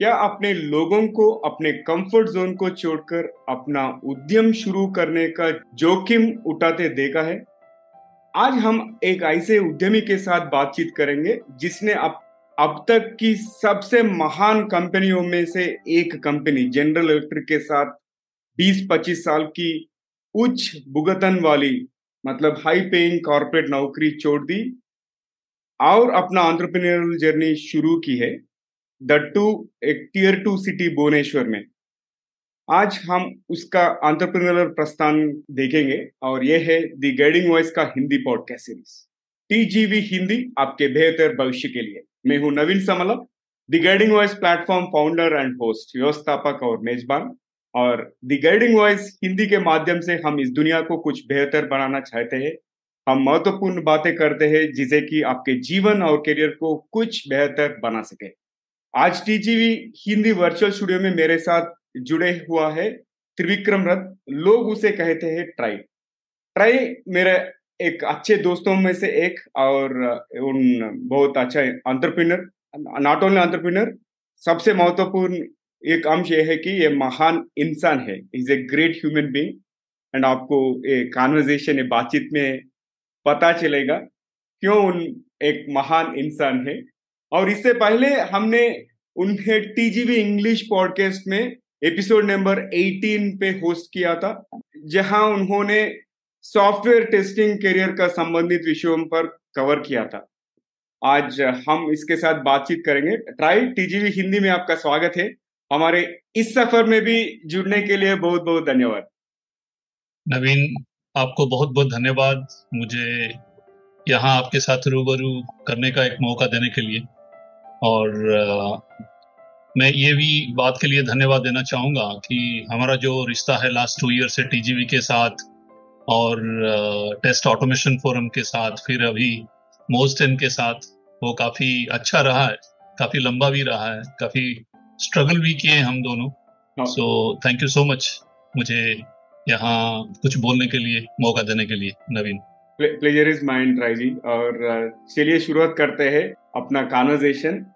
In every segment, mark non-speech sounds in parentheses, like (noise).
क्या अपने लोगों को, अपने कंफर्ट जोन को छोड़कर अपना उद्यम शुरू करने का जोखिम उठाते देखा है? आज हम एक ऐसे उद्यमी के साथ बातचीत करेंगे जिसने अब अब तक की सबसे महान कंपनियों में से एक कंपनी जनरल इलेक्ट्रिक के साथ 20-25 साल की उच्च भुगतन वाली मतलब हाई पेइंग कॉर्पोरेट नौकरी छोड़ दी और अपना एंटरप्रेन्योरल जर्नी शुरू की है। द टू एक टीयर टू सिटी भुवनेश्वर में। आज हम उसका एंटरप्रेन्योरल प्रस्थान देखेंगे और यह है द गाइडिंग वॉइस का Hindi podcast series TGV Hindi आपके बेहतर भविष्य के लिए। मैं हूँ Naveen Samla the guiding voice platform founder and host व्यवस्थापक और मेजबान। और द गाइडिंग वॉइस हिंदी के माध्यम से हम इस दुनिया को कुछ बेहतर बनाना चाहते हैं। हम महत्वपूर्ण बातें करते हैं जिसे कि आपके जीवन और करियर को कुछ बेहतर बना सके। आज टीजीवी हिंदी वर्चुअल स्टूडियो में मेरे साथ जुड़े हुआ है त्रिविक्रम रथ। लोग उसे कहते हैं ट्राई ट्राई मेरे एक अच्छे दोस्तों में से एक और उन बहुत अच्छा अंतरप्रिनर नॉट ओनली अंतरप्रिनर सबसे महत्वपूर्ण एक अंश यह है कि ये महान इंसान है। Is a great human being and आपको ये कॉन्वर्जेशन ये बातचीत में पता चलेगा क्यों उन एक महान इंसान है। और इससे पहले हमने उन्हें टीजीवी इंग्लिश पॉडकास्ट में एपिसोड नंबर 18 पे होस्ट किया था, जहाँ उन्होंने सॉफ्टवेयर टेस्टिंग करियर का संबंधित विषयों पर कवर किया था। आज हम इसके साथ बातचीत करेंगे। ट्राई, टीजीवी हिंदी में आपका स्वागत है। हमारे इस सफ़र में भी जुड़ने के लिए बहुत बहुत धन्यवाद। नवीन, आपको बहुत बहुत धन्यवाद। मुझे यहाँ आपके साथ रूबरू करने का एक मौका देने के लिए। और आ, मैं ये भी बात के लिए धन्यवाद देना चाहूँगा कि हमारा जो रिश्ता है लास्ट टू ईयर से टीजीवी के साथ और टेस्ट ऑटोमेशन फोरम के साथ फिर अभी मोस्टेन के साथ वो काफ़ी अच्छा रहा है काफ़ी लंबा भी रहा है काफ़ी स्ट्रगल भी किए हम दोनों। So thank you so much मुझे यहाँ कुछ बोलने के लिए मौका देने के लिए Naveen. Pleasure is mind Rai ji और चलिए शुरुआत करते हैं अपना कॉन्वर्जेशन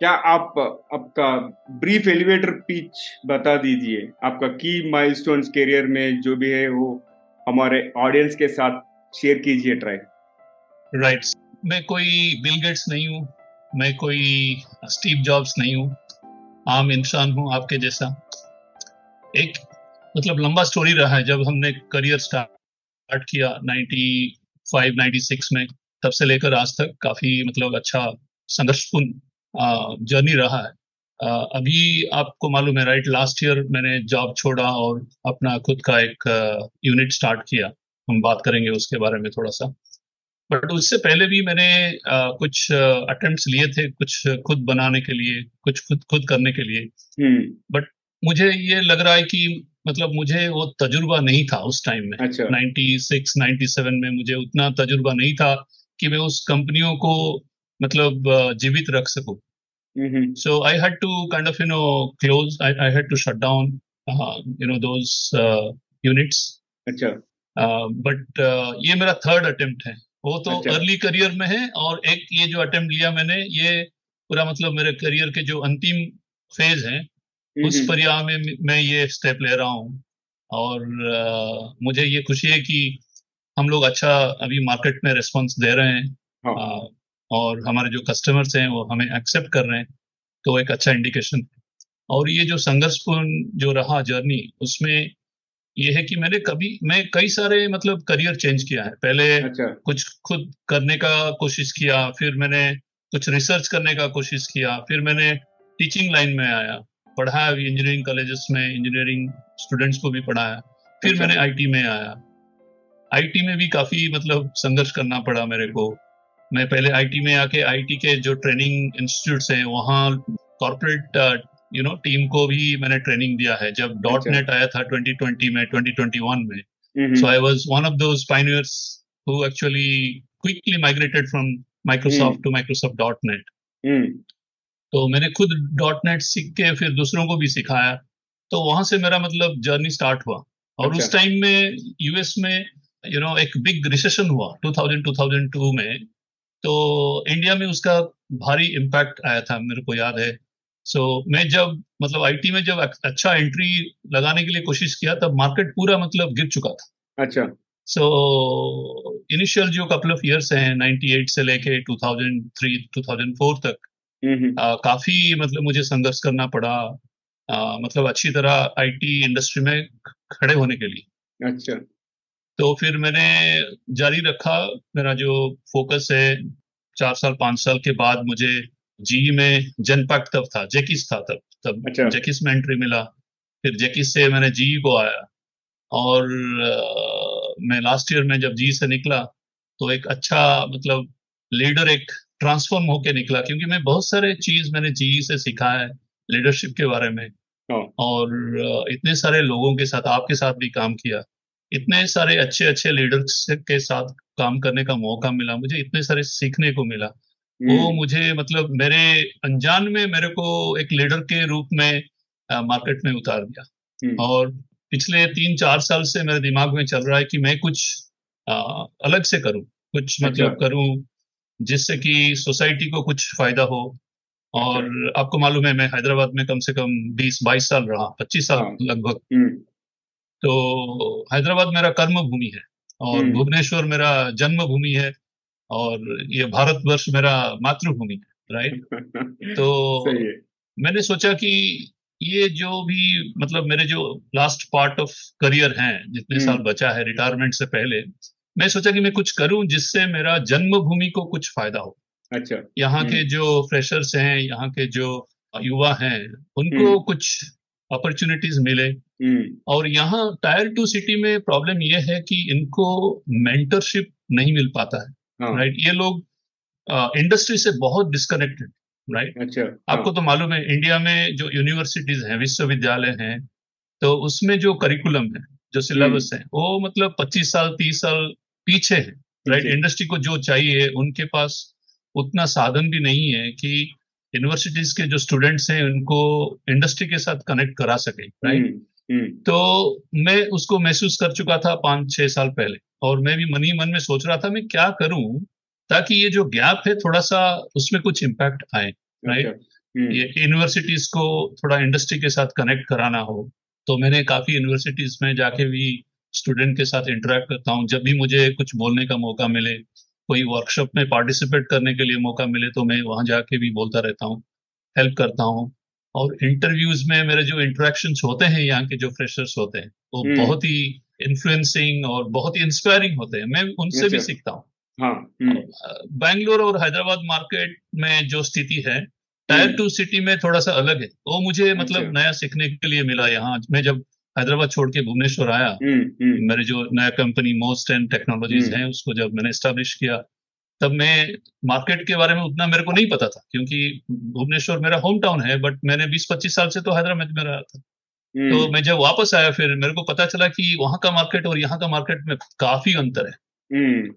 क्या आप आपका ब्रीफ एलिवेटर पिच बता दीजिए? आपका की माइलस्टोन्स करियर में जो भी है, वो हमारे ऑडियंस के साथ शेयर कीजिए ट्राई राइट right. मैं कोई बिल गेट्स नहीं हूँ, मैं कोई स्टीव जॉब्स नहीं हूँ, आम इंसान हूँ आपके जैसा। एक मतलब लंबा स्टोरी रहा है जब हमने करियर स्टार्ट किया 95 96 में तब से लेकर आज तक काफ़ी मतलब अच्छा संघर्षपूर्ण जर्नी रहा है। आ, अभी आपको मालूम है राइट लास्ट ईयर मैंने जॉब छोड़ा और अपना खुद का एक यूनिट स्टार्ट किया। हम बात करेंगे उसके बारे में थोड़ा सा। बट उससे पहले भी मैंने आ, कुछ अटेम्प्ट्स लिए थे कुछ खुद बनाने के लिए कुछ खुद खुद करने के लिए। But hmm. मुझे ये लग रहा है कि मतलब मुझे वो तजुर्बा नहीं था उस टाइम में। नाइन्टी सिक्स नाइन्टी सेवन में मुझे उतना तजुर्बा नहीं था कि मैं उस कंपनियों को मतलब जीवित रख सकूँ। So I had to kind of you know close I had to shut down you know units अच्छा बट uh, uh, ये मेरा थर्ड अटेम्प्ट है। वो तो अच्छा। अर्ली करियर में है और एक ये जो अटेम्प्ट लिया मैंने ये पूरा मतलब मेरे करियर के जो अंतिम फ़ेज़ है उस परिवार में मैं ये स्टेप ले रहा हूँ। और आ, मुझे ये खुशी है कि हम लोग अच्छा अभी मार्केट में रिस्पॉन्स दे रहे हैं। हाँ. आ, और हमारे जो कस्टमर्स हैं वो हमें एक्सेप्ट कर रहे हैं तो एक अच्छा इंडिकेशन है। और ये जो संघर्षपूर्ण जो रहा जर्नी उसमें ये है कि मैंने कभी मैं कई सारे मतलब करियर चेंज किया है। पहले अच्छा। कुछ खुद करने का कोशिश किया फिर मैंने कुछ रिसर्च करने का कोशिश किया फिर मैंने टीचिंग लाइन में आया। पढ़ाया भी इंजीनियरिंग कॉलेजेस में इंजीनियरिंग स्टूडेंट्स को भी पढ़ाया फिर अच्छा। मैंने आईटी में आया। आईटी में भी काफ़ी मतलब संघर्ष करना पड़ा मेरे को। मैं पहले आईटी में आके आईटी के जो ट्रेनिंग इंस्टीट्यूट है वहाँ कॉर्पोरेट यू नो टीम को भी मैंने ट्रेनिंग दिया है। जब डॉट अच्छा। नेट आया था 2020 में 2021 में। So I was one of those pioneers who actually quickly migrated from Microsoft to Microsoft dot net तो मैंने खुद. डॉट नेट सीख के फिर दूसरों को भी सिखाया। तो वहाँ से मेरा मतलब जर्नी स्टार्ट हुआ। और अच्छा। उस टाइम में यूएस में यू you नो know, एक बिग रिसेशन हुआ 2000 2002 में। तो इंडिया में उसका भारी इम्पैक्ट आया था मेरे को याद है। सो so, मैं जब मतलब आईटी में जब अच्छा एंट्री लगाने के लिए कोशिश किया तब मार्केट पूरा मतलब गिर चुका था। अच्छा। सो इनिशियल जो कपल ऑफ़ इयर्स हैं 98 से लेके 2003 2004 तक आ, काफ़ी मतलब मुझे संघर्ष करना पड़ा आ, मतलब अच्छी तरह आईटी इंडस्ट्री में खड़े होने के लिए। अच्छा। तो फिर मैंने जारी रखा मेरा जो फोकस है चार साल पाँच साल के बाद मुझे जी में जनपैक तब था जेकिस था तब तब अच्छा। जेकिस में एंट्री मिला। फिर जेकिस से मैंने जी को आया और अ, मैं लास्ट ईयर में जब जी से निकला तो एक अच्छा मतलब लीडर एक ट्रांसफॉर्म होके निकला क्योंकि मैं बहुत सारे चीज़ मैंने जी से सीखा है लीडरशिप के बारे में। हाँ। और इतने सारे लोगों के साथ आपके साथ भी काम किया। इतने सारे अच्छे अच्छे लीडर्स के साथ काम करने का मौका मिला मुझे इतने सारे सीखने को मिला। वो हम्म, मुझे मतलब मेरे अनजान में मेरे को एक लीडर के रूप में आ, मार्केट में उतार दिया। हम्म, और पिछले तीन चार साल से मेरे दिमाग में चल रहा है कि मैं कुछ आ, अलग से करूँ कुछ अच्छा। मतलब करूँ जिससे कि सोसाइटी को कुछ फ़ायदा हो और अच्छा। आपको मालूम है मैं हैदराबाद में कम से कम 20 22 साल रहा 25 साल हाँ। लगभग हम्म, तो हैदराबाद मेरा कर्म भूमि है और हम्म। भुवनेश्वर मेरा जन्म भूमि है और ये भारतवर्ष मेरा मातृभूमि है राइट (laughs) तो मैंने सोचा कि ये जो भी मतलब मेरे जो लास्ट पार्ट ऑफ़ करियर हैं जितने हम्म। साल बचा है रिटायरमेंट से पहले मैं सोचा कि मैं कुछ करूँ जिससे मेरा जन्मभूमि को कुछ फ़ायदा हो। अच्छा। यहाँ हम्म। के जो फ्रेशर्स हैं यहाँ के जो युवा हैं उनको हम्म। कुछ अपॉर्चुनिटीज़ मिले। हम्म, और यहाँ टायर टू सिटी में प्रॉब्लम यह है कि इनको मेंटरशिप नहीं मिल पाता है हाँ। राइट ये लोग इंडस्ट्री से बहुत डिस्कनेक्टेड राइट अच्छा आपको तो मालूम है इंडिया में जो यूनिवर्सिटीज हैं विश्वविद्यालय हैं तो उसमें जो करिकुलम है जो सिलेबस है वो मतलब 25 साल 30 साल पीछे है राइट इंडस्ट्री को जो चाहिए उनके पास उतना साधन भी नहीं है कि यूनिवर्सिटीज के जो स्टूडेंट्स हैं उनको इंडस्ट्री के साथ कनेक्ट करा सके राइट हम्म, हम्म, तो मैं उसको महसूस कर चुका था पाँच छह साल पहले और मैं भी मन ही मन में सोच रहा था मैं क्या करूँ ताकि ये जो गैप है थोड़ा सा उसमें कुछ इम्पैक्ट आए राइट अच्छा हम्म, ये यूनिवर्सिटीज को थोड़ा इंडस्ट्री के साथ कनेक्ट कराना हो तो मैंने काफ़ी यूनिवर्सिटीज में जाके भी स्टूडेंट के साथ इंटरेक्ट करता हूँ। जब भी मुझे कुछ बोलने का मौका मिले कोई वर्कशॉप में पार्टिसिपेट करने के लिए मौका मिले तो मैं वहाँ जाके भी बोलता रहता हूँ हेल्प करता हूँ। और इंटरव्यूज़ में मेरे जो इंटरेक्शन होते हैं यहाँ के जो फ्रेशर्स होते हैं वो हम्म। बहुत ही इन्फ्लुएंसिंग और बहुत ही इंस्पायरिंग होते हैं। मैं उनसे भी अच्छा। सीखता हूँ। हाँ हम्म, बैंगलोर और हैदराबाद मार्केट में जो स्थिति है टायर टू सिटी में थोड़ा सा अलग है। वो मुझे मतलब अच्छा। नया सीखने के लिए मिला यहाँ। मैं जब हैदराबाद छोड़ के भुवनेश्वर आया हम्म, हम्म, मेरे जो नया कंपनी मोस्ट एंड टेक्नोलॉजीज़। है उसको जब मैंने स्टैब्लिश किया तब मैं मार्केट के बारे में उतना मेरे को नहीं पता था क्योंकि भुवनेश्वर मेरा होम टाउन है बट मैंने 20-25 साल से तो हैदराबाद में रहा था। हम्म, तो मैं जब वापस आया फिर मेरे को पता चला कि वहाँ का मार्केट और यहाँ का मार्केट में काफ़ी अंतर है। हम्म,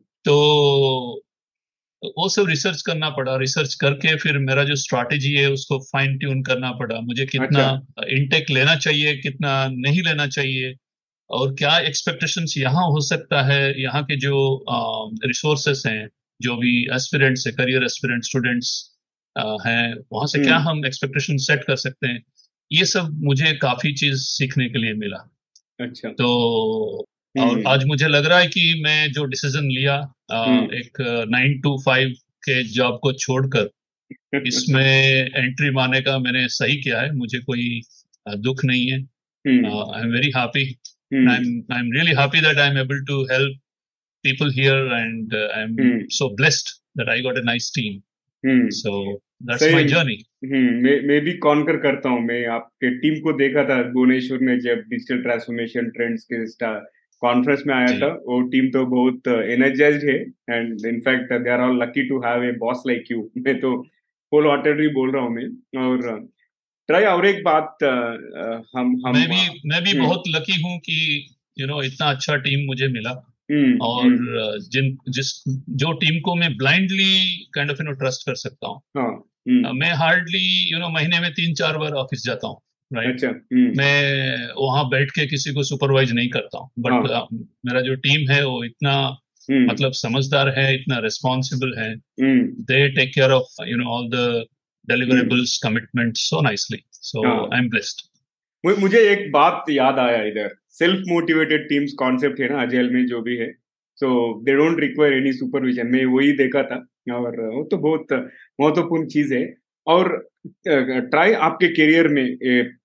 तो वो सब रिसर्च करना पड़ा। रिसर्च करके फिर मेरा जो स्ट्रैटेजी है उसको फाइन ट्यून करना पड़ा। मुझे कितना अच्छा। इनटेक लेना चाहिए कितना नहीं लेना चाहिए और क्या एक्सपेक्टेशंस यहाँ हो सकता है यहाँ के जो रिसोर्सेस हैं जो भी एस्पिरेंट्स है करियर एस्पिरेंट स्टूडेंट्स हैं वहाँ से क्या हम एक्सपेक्टेशन सेट कर सकते हैं? ये सब मुझे काफ़ी चीज़ सीखने के लिए मिला। अच्छा। तो और हम्म, आज मुझे लग रहा है कि मैं जो डिसीज़न लिया अ, हम्म। एक नाइन टू फाइव के जॉब को छोड़कर इसमें एंट्री मारने का मैंने सही किया है मुझे कोई दुख नहीं है I am very happy hmm, I'm I'm really happy that I'm able to help people here, and uh, I'm Hmm. so blessed that I got a nice team. Hmm, So that's my Same. journey. हम्म, मैं मैं भी conquer करता हूँ मैं आपके team को देखा था भुवनेश्वर में जब डिजिटल ट्रांसफॉर्मेशन ट्रेंड्स के कॉन्फ्रेंस में आया था। वो टीम तो बहुत एनर्जाइज है and in fact they are all lucky to have a boss like you मैं तो होल हार्टेडली बोल रहा हूँ मैं। और ट्राई और एक बात अ, हम हम मैं भी मैं भी हम्म। बहुत लकी हूँ कि यू नो इतना अच्छा टीम मुझे मिला। हम्म, और हम्म, uh, जिन जिस जो टीम को मैं blindly kind of you know trust कर सकता हूँ। हाँ Uh, मैं हार्डली यू नो महीने में तीन चार बार ऑफ़िस जाता हूँ। राइट अच्छा हम्म, मैं वहाँ बैठ के किसी को सुपरवाइज नहीं करता हूँ। बट हाँ, मेरा जो टीम है वो इतना हम्म, मतलब समझदार है इतना रिस्पॉन्सिबल है। हम्म, they take care of you know all the deliverables, commitments so nicely. So हाँ. I'm blessed. मु- मुझे एक बात याद आया इधर। सेल्फ मोटिवेटेड टीम्स कॉन्सेप्ट है ना अजेल में जो भी है। So they don't require any supervision मैं वही देखा था। और वो तो बहुत महत्वपूर्ण चीज़ है। और ट्राई आपके करियर में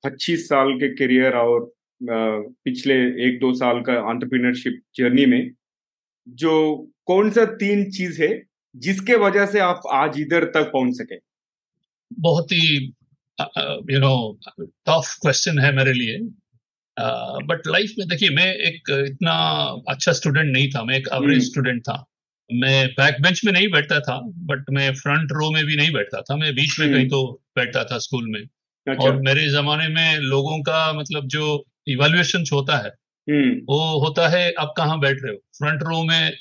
पच्चीस साल के करियर और पिछले एक दो साल का एंटरप्रेन्योरशिप जर्नी में जो कौन सा तीन चीज़ है जिसके वजह से आप आज इधर तक पहुँच सके? बहुत ही यू नो टफ क्वेश्चन है मेरे लिए। बट uh, लाइफ में देखिए मैं एक इतना अच्छा स्टूडेंट नहीं था मैं एक एवरेज हम्म। स्टूडेंट था। मैं बैक बेंच में नहीं बैठता था बट मैं फ्रंट रो में भी नहीं बैठता था। मैं बीच में हम्म। कहीं तो बैठता था स्कूल में। अच्छा। और मेरे जमाने में लोगों का मतलब जो इवेल्युएशन होता है हम्म। वो होता है आप कहाँ बैठ रहे हो? फ्रंट रो में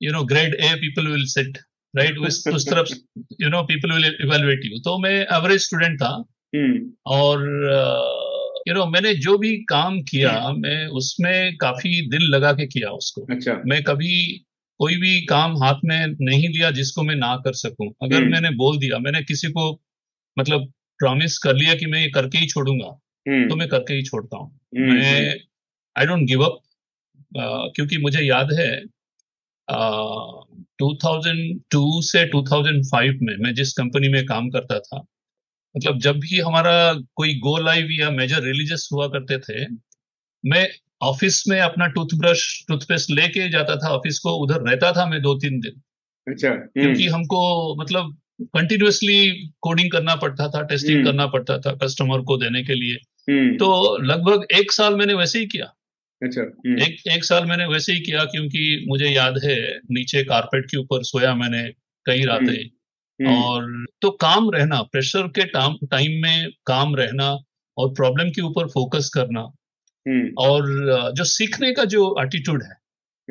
you know grade A people will sit right उस तरफ़ you know people will evaluate you तो मैं एवरेज स्टूडेंट था। हम्म। और यू नो मैंने जो भी काम किया मैं उसमें काफ़ी दिल लगा के किया उसको। अच्छा। मैं कभी कोई भी काम हाथ में नहीं लिया जिसको मैं ना कर सकूँ। अगर हम्म। मैंने बोल दिया मैंने किसी को मतलब प्रॉमिस कर लिया कि मैं ये करके ही छोड़ूँगा हम्म। तो मैं करके ही छोड़ता हूँ। हम्म, मैं आई डोंट गिव अप क्योंकि मुझे याद है uh, 2002 से 2005 में मैं जिस कंपनी में काम करता था मतलब जब भी हमारा कोई गो लाइव या मेजर रिलीजियस हुआ करते थे मैं ऑफ़िस में अपना टूथब्रश टूथपेस्ट लेके जाता था ऑफ़िस को उधर रहता था मैं दो तीन दिन। अच्छा हम्म, क्योंकि हमको मतलब कंटिन्यूसली कोडिंग करना पड़ता था टेस्टिंग हम्म। करना पड़ता था कस्टमर को देने के लिए। हम्म, तो लगभग एक साल मैंने वैसे ही किया। अच्छा एक एक साल मैंने वैसे ही किया क्योंकि मुझे याद है नीचे कारपेट के ऊपर सोया मैंने कई रातें। और तो काम रहना प्रेशर के टाइम में काम रहना और प्रॉब्लम के ऊपर फोकस करना। और जो सीखने का जो एटीट्यूड है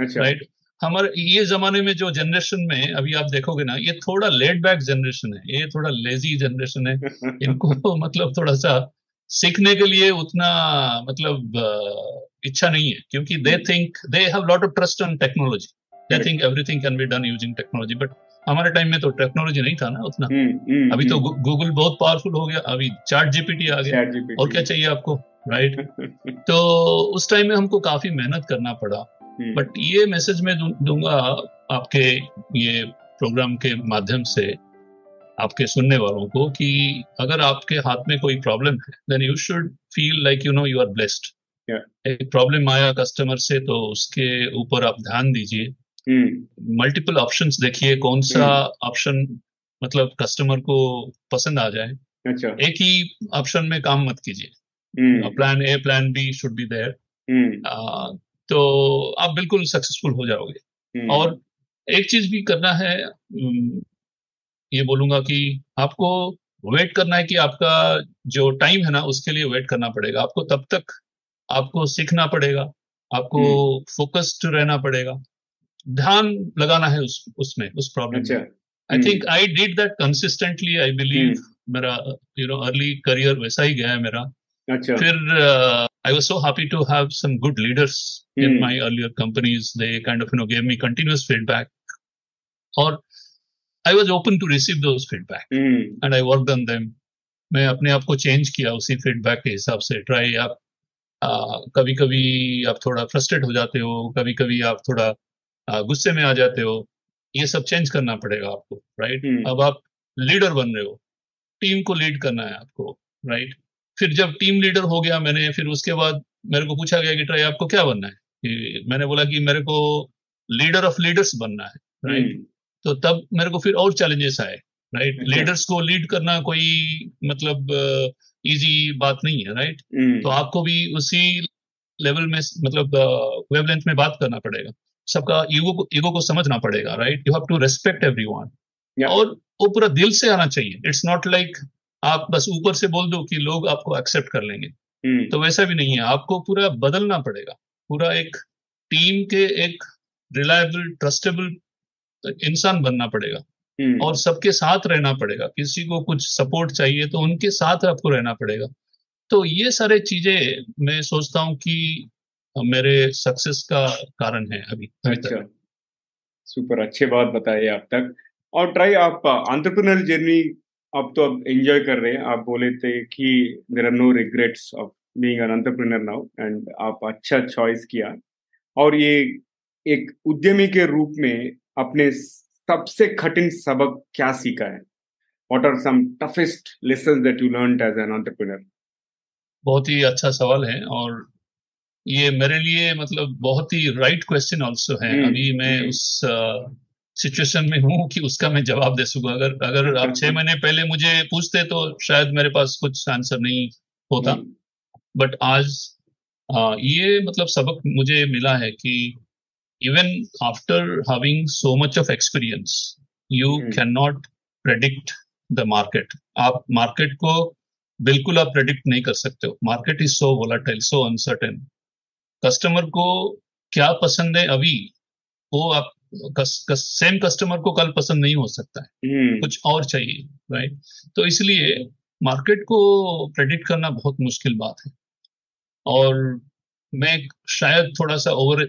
अच्छा। राइट हमारे ये जमाने में जो जनरेशन में अभी आप देखोगे ना ये थोड़ा लेट बैक जनरेशन है ये थोड़ा लेजी जनरेशन है। (laughs) इनको मतलब थोड़ा सा सीखने के लिए उतना मतलब इच्छा नहीं है क्योंकि they think they have lot of trust on technology they. Think everything can be done using technology but हमारे टाइम में तो टेक्नोलॉजी नहीं था ना उतना। हम्म, हम्म, अभी तो हम्म, गूगल बहुत पावरफुल हो गया अभी चार्ट जीपीटी आ गया। और क्या चाहिए आपको? राइट (laughs) तो उस टाइम में हमको काफ़ी मेहनत करना पड़ा। हम्म, बट ये मैसेज मैं दूँगा आपके ये प्रोग्राम के माध्यम से आपके सुनने वालों को कि अगर आपके हाथ में कोई प्रॉब्लम है then you should feel like you know you are blessed एक प्रॉब्लम आया कस्टमर से तो उसके ऊपर आप ध्यान दीजिए। हम्म, मल्टीपल ऑप्शंस देखिए कौन सा ऑप्शन मतलब कस्टमर को पसंद आ जाए। अच्छा। एक ही ऑप्शन में काम मत कीजिए। Plan A plan B should be there hmm, तो आप बिल्कुल सक्सेसफुल हो जाओगे। हम्म, और एक चीज़ भी करना है ये बोलूँगा कि आपको वेट करना है कि आपका जो टाइम है ना उसके लिए वेट करना पड़ेगा। आपको तब तक आपको सीखना पड़ेगा आपको फोकस्ड रहना पड़ेगा। ध्यान लगाना है उस उसमें उस प्रॉब्लम अच्छा। में। I think I did that consistently I believe मेरा यू नो अर्ली करियर वैसा ही गया है मेरा। अच्छा फिर I was so happy to have some good leaders in Hmm. My earlier companies they kind of you know give me continuous feedback और I was open to receive those feedback and I work on them मैं अपने आप को change किया उसी feedback के हिसाब से. ट्राई आप कभी कभी आप थोड़ा फ्रस्ट्रेट हो जाते हो. कभी कभी आप थोड़ा आ, गुस्से में आ जाते हो. ये सब चेंज करना पड़ेगा आपको राइट हम्म, अब आप लीडर बन रहे हो. टीम को लीड करना है आपको राइट फिर जब टीम लीडर हो गया मैंने फिर उसके बाद मेरे को पूछा गया कि ट्राई आपको क्या बनना है? कि मैंने बोला कि मेरे को लीडर ऑफ़ लीडर्स बनना है राइट हम्म, तो तब मेरे को फिर और चैलेंजेस आए राइट अच्छा। लीडर्स को लीड करना कोई मतलब इजी बात नहीं है राइट हम्म, तो आपको भी उसी लेवल में मतलब वेवलेंथ में बात करना पड़ेगा। सबका ईगो को ईगो को समझना पड़ेगा right you have to respect everyone. और वो पूरा दिल से आना चाहिए। इट्स नॉट लाइक आप बस ऊपर से बोल दो कि लोग आपको एक्सेप्ट कर लेंगे। हम्म, तो वैसा भी नहीं है। आपको पूरा बदलना पड़ेगा। पूरा एक टीम के एक रिलायबल ट्रस्टेबल इंसान बनना पड़ेगा। हम्म, और सबके साथ रहना पड़ेगा। किसी को कुछ सपोर्ट चाहिए तो उनके साथ आपको रहना पड़ेगा। तो ये सारे चीज़ें मैं सोचता हूँ कि मेरे सक्सेस का कारण है अभी। अच्छा। सुपर अच्छे बात बताए आप तक। और ट्राई आप एंटरप्रेन्योर जर्नी अब तो अब एंजॉय कर रहे हैं। आप बोले थे कि there are no regrets of being an entrepreneur now and आप अच्छा चॉइस किया। और ये एक उद्यमी के रूप में अपने सबसे कठिन सबक क्या सीखा है? What are some toughest lesson that you learn as an entrepreneur बहुत ही अच्छा सवाल है और ये मेरे लिए मतलब बहुत ही राइट क्वेश्चन ऑल्सो है। हम्म, अभी मैं हम्म। उस सिचुएशन में हूँ कि उसका मैं जवाब दे सकूँ। अगर अगर आप छह महीने पहले मुझे पूछते तो शायद मेरे पास कुछ आंसर नहीं होता। But hmm. आज आ, ये मतलब सबक मुझे मिला है कि even after having so much of experience you can not predict the market आप मार्केट को बिल्कुल आप प्रेडिक्ट नहीं कर सकते हो। Market is so volatile so uncertain customer को क्या पसंद है अभी वो आप कस, कस, सेम कस्टमर को कल पसंद नहीं हो सकता है। hmm. कुछ और चाहिए राइट तो इसलिए मार्केट को प्रेडिक्ट करना बहुत मुश्किल बात है। और मैं शायद थोड़ा सा ओवर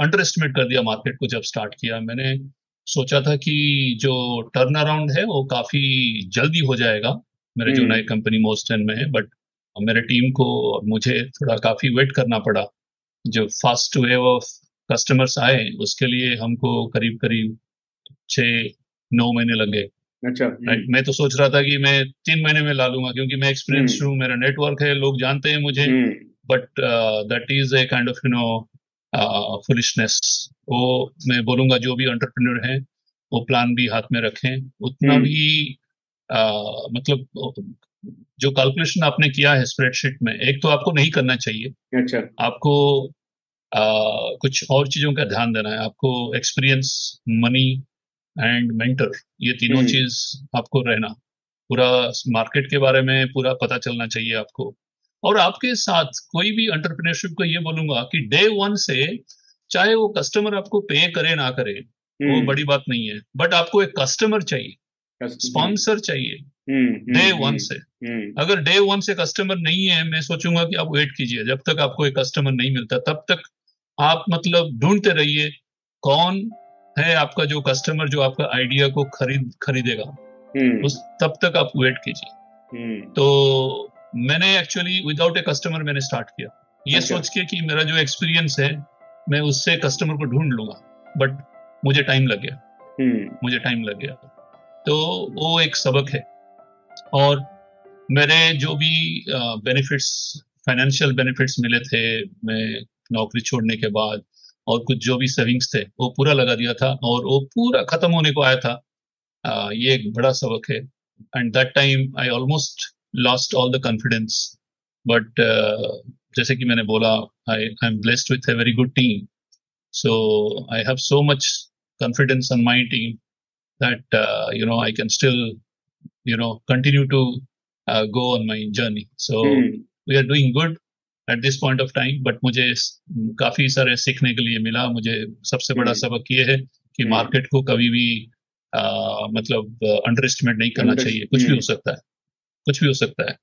अंडर एस्टिमेट कर दिया मार्केट को जब स्टार्ट किया। मैंने सोचा था कि जो टर्न अराउंड है वो काफ़ी जल्दी हो जाएगा। मेरे जो hmm. नए कंपनी मोस्टन में है बट मेरे टीम को और मुझे थोड़ा काफ़ी वेट करना पड़ा। जो फास्ट वेव ऑफ़ कस्टमर्स आए उसके लिए हमको करीब करीब छ नौ महीने लग गए। अच्छा राइट मैं तो सोच रहा था कि मैं तीन महीने में ला लूँगा क्योंकि मैं एक्सपीरियंस हूँ मेरा नेटवर्क है लोग जानते हैं मुझे but that is a kind of you know foolishness वो मैं बोलूँगा जो भी एंटरप्रेन्योर हैं वो प्लान भी हाथ में रखें। उतना हम्म। भी uh, मतलब जो कैलकुलेशन आपने किया है स्प्रेडशीट में एक तो आपको नहीं करना चाहिए। अच्छा। आपको कुछ और चीज़ों का ध्यान देना है। आपको एक्सपीरियंस मनी एंड मेंटर ये तीनों हम्म। चीज़ आपको रहना। पूरा मार्केट के बारे में पूरा पता चलना चाहिए आपको। और आपके साथ कोई भी एंटरप्रेन्योरशिप को ये बोलूँगा कि डे वन से चाहे वो कस्टमर आपको पे करे ना करे वो हम्म। बड़ी बात नहीं है। बट आपको एक कस्टमर चाहिए स्पॉन्सर चाहिए डे वन से। हम्म। अगर डे वन से कस्टमर नहीं है मैं सोचूँगा कि आप वेट कीजिए। जब तक आपको एक कस्टमर नहीं मिलता तब तक आप मतलब ढूंढते रहिए कौन है आपका जो कस्टमर जो आपका आइडिया को खरीद खरीदेगा। हम्म। उस तब तक आप वेट कीजिए। हम्म। तो मैंने एक्चुअली विदाउट ए कस्टमर मैंने स्टार्ट किया। ये okay. सोच के कि मेरा जो एक्सपीरियंस है मैं उससे कस्टमर को ढूंढ लूँगा। बट मुझे टाइम लग गया। मुझे टाइम लग गया। तो वो एक सबक है। और मेरे जो भी बेनिफिट्स फाइनेंशियल बेनिफिट्स मिले थे मैं नौकरी छोड़ने के बाद और कुछ जो भी सेविंग्स थे वो पूरा लगा दिया था और वो पूरा खत्म होने को आया था। आ, ये एक बड़ा सबक है। And that time I almost lost all the confidence but जैसे कि मैंने बोला I I am blessed with a very good team so I have so much confidence on my team that uh, you know I can still you know continue to uh, go on my journey. So hmm. we are doing good. At this point of time but मुझे काफ़ी सारे सीखने के लिए मिला। मुझे सबसे बड़ा hmm. सबक ये है कि मार्केट hmm. को कभी भी आ, मतलब अंडर एस्टिमेट नहीं करना चाहिए। कुछ भी हो सकता है। कुछ भी हो सकता है।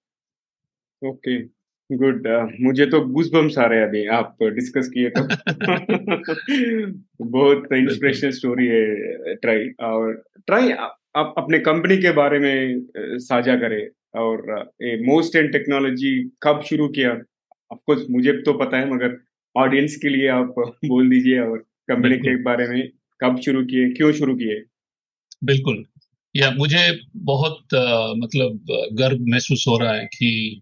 ओके गुड uh, मुझे तो गूस बम्स आ रहे अभी। आप डिस्कस किए तो। (laughs) बहुत इंस्पिरेशनल स्टोरी है ट्राई और ट्राई आप अपने कंपनी के बारे में साझा करें। और मोस्ट एंड टेक्नोलॉजी कब शुरू किया? ऑफकोर्स मुझे तो पता है मगर ऑडियंस के लिए आप (laughs) बोल दीजिए और कंपनी के बारे में कब शुरू किए क्यों शुरू किए? बिल्कुल। या मुझे बहुत आ, मतलब गर्व महसूस हो रहा है कि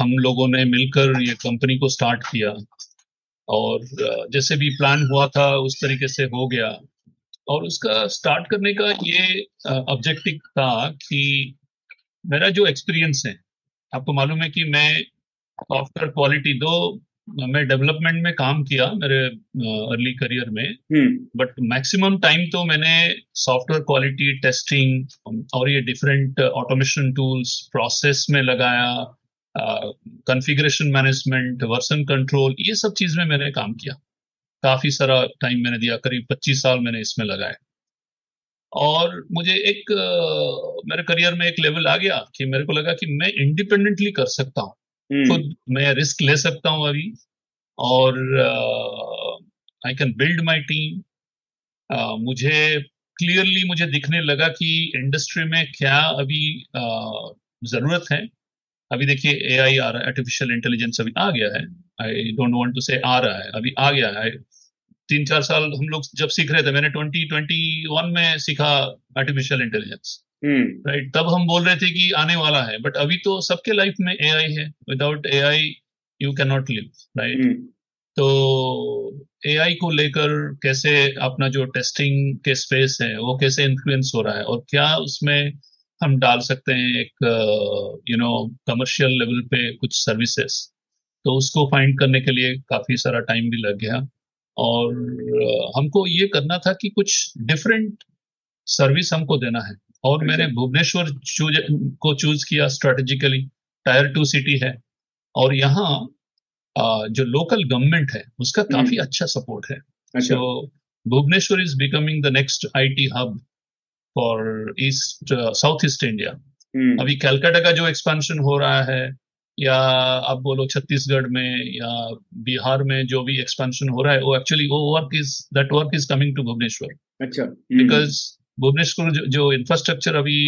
हम लोगों ने मिलकर ये कंपनी को स्टार्ट किया और जैसे भी प्लान हुआ था उस तरीके से हो गया। और उसका स्टार्ट करने का ये ऑब्जेक्टिव था कि मेरा जो एक्सपीरियंस है आपको मालूम है कि मैं सॉफ्टवेयर क्वालिटी दो मैं डेवलपमेंट में काम किया मेरे अर्ली करियर में बट मैक्सिमम टाइम तो मैंने सॉफ्टवेयर क्वालिटी टेस्टिंग और ये डिफरेंट ऑटोमेशन टूल्स प्रोसेस में लगाया कॉन्फ़िगरेशन मैनेजमेंट वर्सन कंट्रोल ये सब चीज़ में मैंने काम किया। काफ़ी सारा टाइम मैंने दिया करीब 25 साल मैंने इसमें लगाए और मुझे एक मेरे करियर में एक लेवल आ गया कि मेरे को लगा कि मैं इंडिपेंडेंटली कर सकता हूँ। खुद मैं रिस्क ले सकता हूँ अभी और I can build my team मुझे क्लियरली मुझे दिखने लगा कि इंडस्ट्री में क्या अभी uh, ज़रूरत है। अभी देखिए ए आई आ रहा है आर्टिफिशियल इंटेलिजेंस अभी आ गया है। आई डोंट वांट टू से आ रहा है अभी आ गया है। तीन चार साल हम लोग जब सीख रहे थे मैंने ट्वेंटी ट्वेंटी वन में सीखा आर्टिफिशियल इंटेलिजेंस राइट तब हम बोल रहे थे कि आने वाला है बट अभी तो सबके लाइफ में ए आई है। Without A I you can not live right तो एआई को लेकर कैसे अपना जो टेस्टिंग के स्पेस है वो कैसे इन्फ्लुएंस हो रहा है और क्या उसमें हम डाल सकते हैं एक यू नो कमर्शियल लेवल पे कुछ सर्विसेज़ तो उसको फाइंड करने के लिए काफ़ी सारा टाइम भी लग गया और uh, हमको ये करना था कि कुछ डिफरेंट सर्विस हमको देना है। और मैंने भुवनेश्वर चूज़ को चूज़ किया स्ट्रेटेजिकली टायर टू सिटी है। और यहाँ जो लोकल गवर्नमेंट है उसका हम्म। काफ़ी अच्छा सपोर्ट है। So Bhubaneswar is becoming the next IT hub for east south east India अभी कैलकाटा का जो एक्सपेंशन हो रहा है या आप बोलो छत्तीसगढ़ में या बिहार में जो भी एक्सपेंशन हो रहा है वो एक्चुअली वो work is that work is coming to Bhubaneswar. अच्छा। बिकॉज़ भुवनेश्वर जो, जो इंफ्रास्ट्रक्चर अभी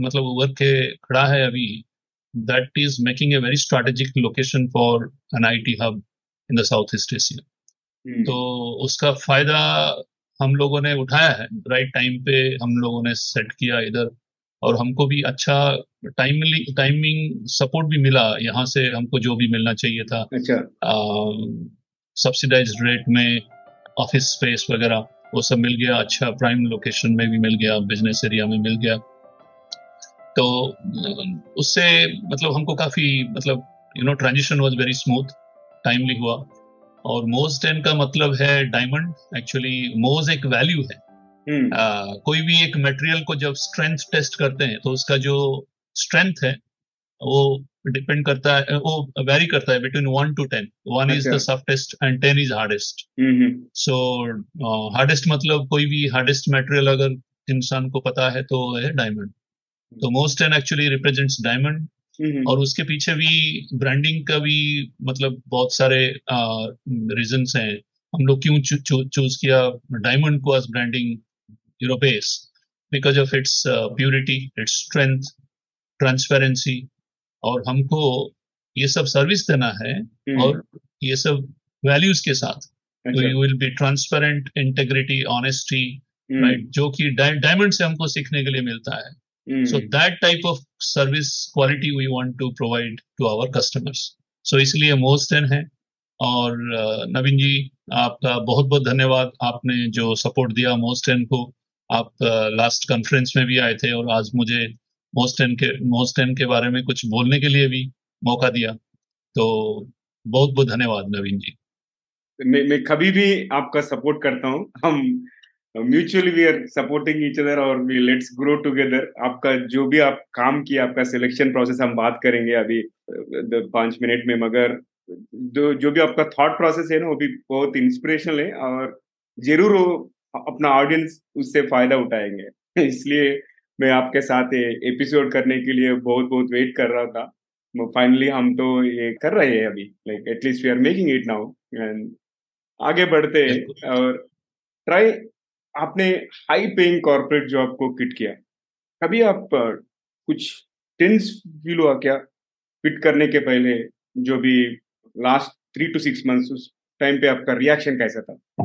मतलब वर्क के खड़ा है अभी that is making a very strategic location for an IT hub in the Southeast Asia. Hmm. तो उसका फ़ायदा हम लोगों ने उठाया है राइट टाइम पे हम लोगों ने सेट किया इधर और हमको भी अच्छा टाइमली टाइमिंग सपोर्ट भी मिला यहाँ से हमको जो भी मिलना चाहिए था अच्छा सब्सिडाइज रेट में ऑफ़िस स्पेस वगैरह वो सब मिल गया। अच्छा प्राइम लोकेशन में भी मिल गया बिज़नेस एरिया में मिल गया। तो उससे मतलब हमको काफ़ी मतलब you know transition was very smooth timely हुआ। और मोज टेन का मतलब है डायमंड एक्चुअली मोज एक वैल्यू है। hmm. आ, कोई भी एक मटेरियल को जब स्ट्रेंथ टेस्ट करते हैं तो उसका जो स्ट्रेंथ है वो डिपेंड करता है वो वेरी करता है between one two ten one is the softest and ten is hardest so hardest मतलब कोई भी हार्डेस्ट मटेरियल अगर इंसान को पता है तो है डायमंड तो मोस्ट एन एक्चुअली रिप्रेजेंट्स डायमंड और उसके पीछे भी ब्रांडिंग का भी मतलब बहुत सारे रीजन हैं। हम लोग क्यों चूज़ किया डायमंड को as branding euro base because of its purity its strength transparency और हमको ये सब सर्विस देना है mm-hmm. और ये सब वैल्यूज़ के साथ। तो you will be transparent integrity honesty right जो कि डायमंड से हमको सीखने के लिए मिलता है। So that type of service quality we we to provide to our customers so इसलिए मोस्टन है। और नवीन जी आपका बहुत बहुत धन्यवाद। आपने जो सपोर्ट दिया मोस्टन को। आप लास्ट कॉन्फ्रेंस में भी आए थे और आज मुझे मोस्टन के मोस्टन के बारे में कुछ बोलने के लिए भी मौका दिया। तो बहुत बहुत धन्यवाद नवीन जी। मैं मैं कभी भी आपका सपोर्ट करता हूँ। हम mutually we are supporting each other और वी लेट्स ग्रो टुगेदर। आपका जो भी आप काम किया, आपका सिलेक्शन प्रोसेस हम बात करेंगे अभी पाँच मिनट में, मगर जो जो भी आपका थॉट प्रोसेस है ना, वो भी बहुत इंस्पिरेशनल है और ज़रूर वो अपना ऑडियंस उससे फ़ायदा उठाएँगे। इसलिए मैं आपके साथ एपिसोड करने के लिए बहुत बहुत वेट कर रहा था। फाइनली हम तो ये कर रहे हैं अभी like at least we are making it now and आगे बढ़ते हैं और ट्राई आपने हाई पेइंग कॉर्पोरेट जॉब को किट किया। कभी आप कुछ टेंस फील हुआ क्या फिट करने के पहले जो भी last three two six months उस टाइम पे आपका रिएक्शन कैसा था?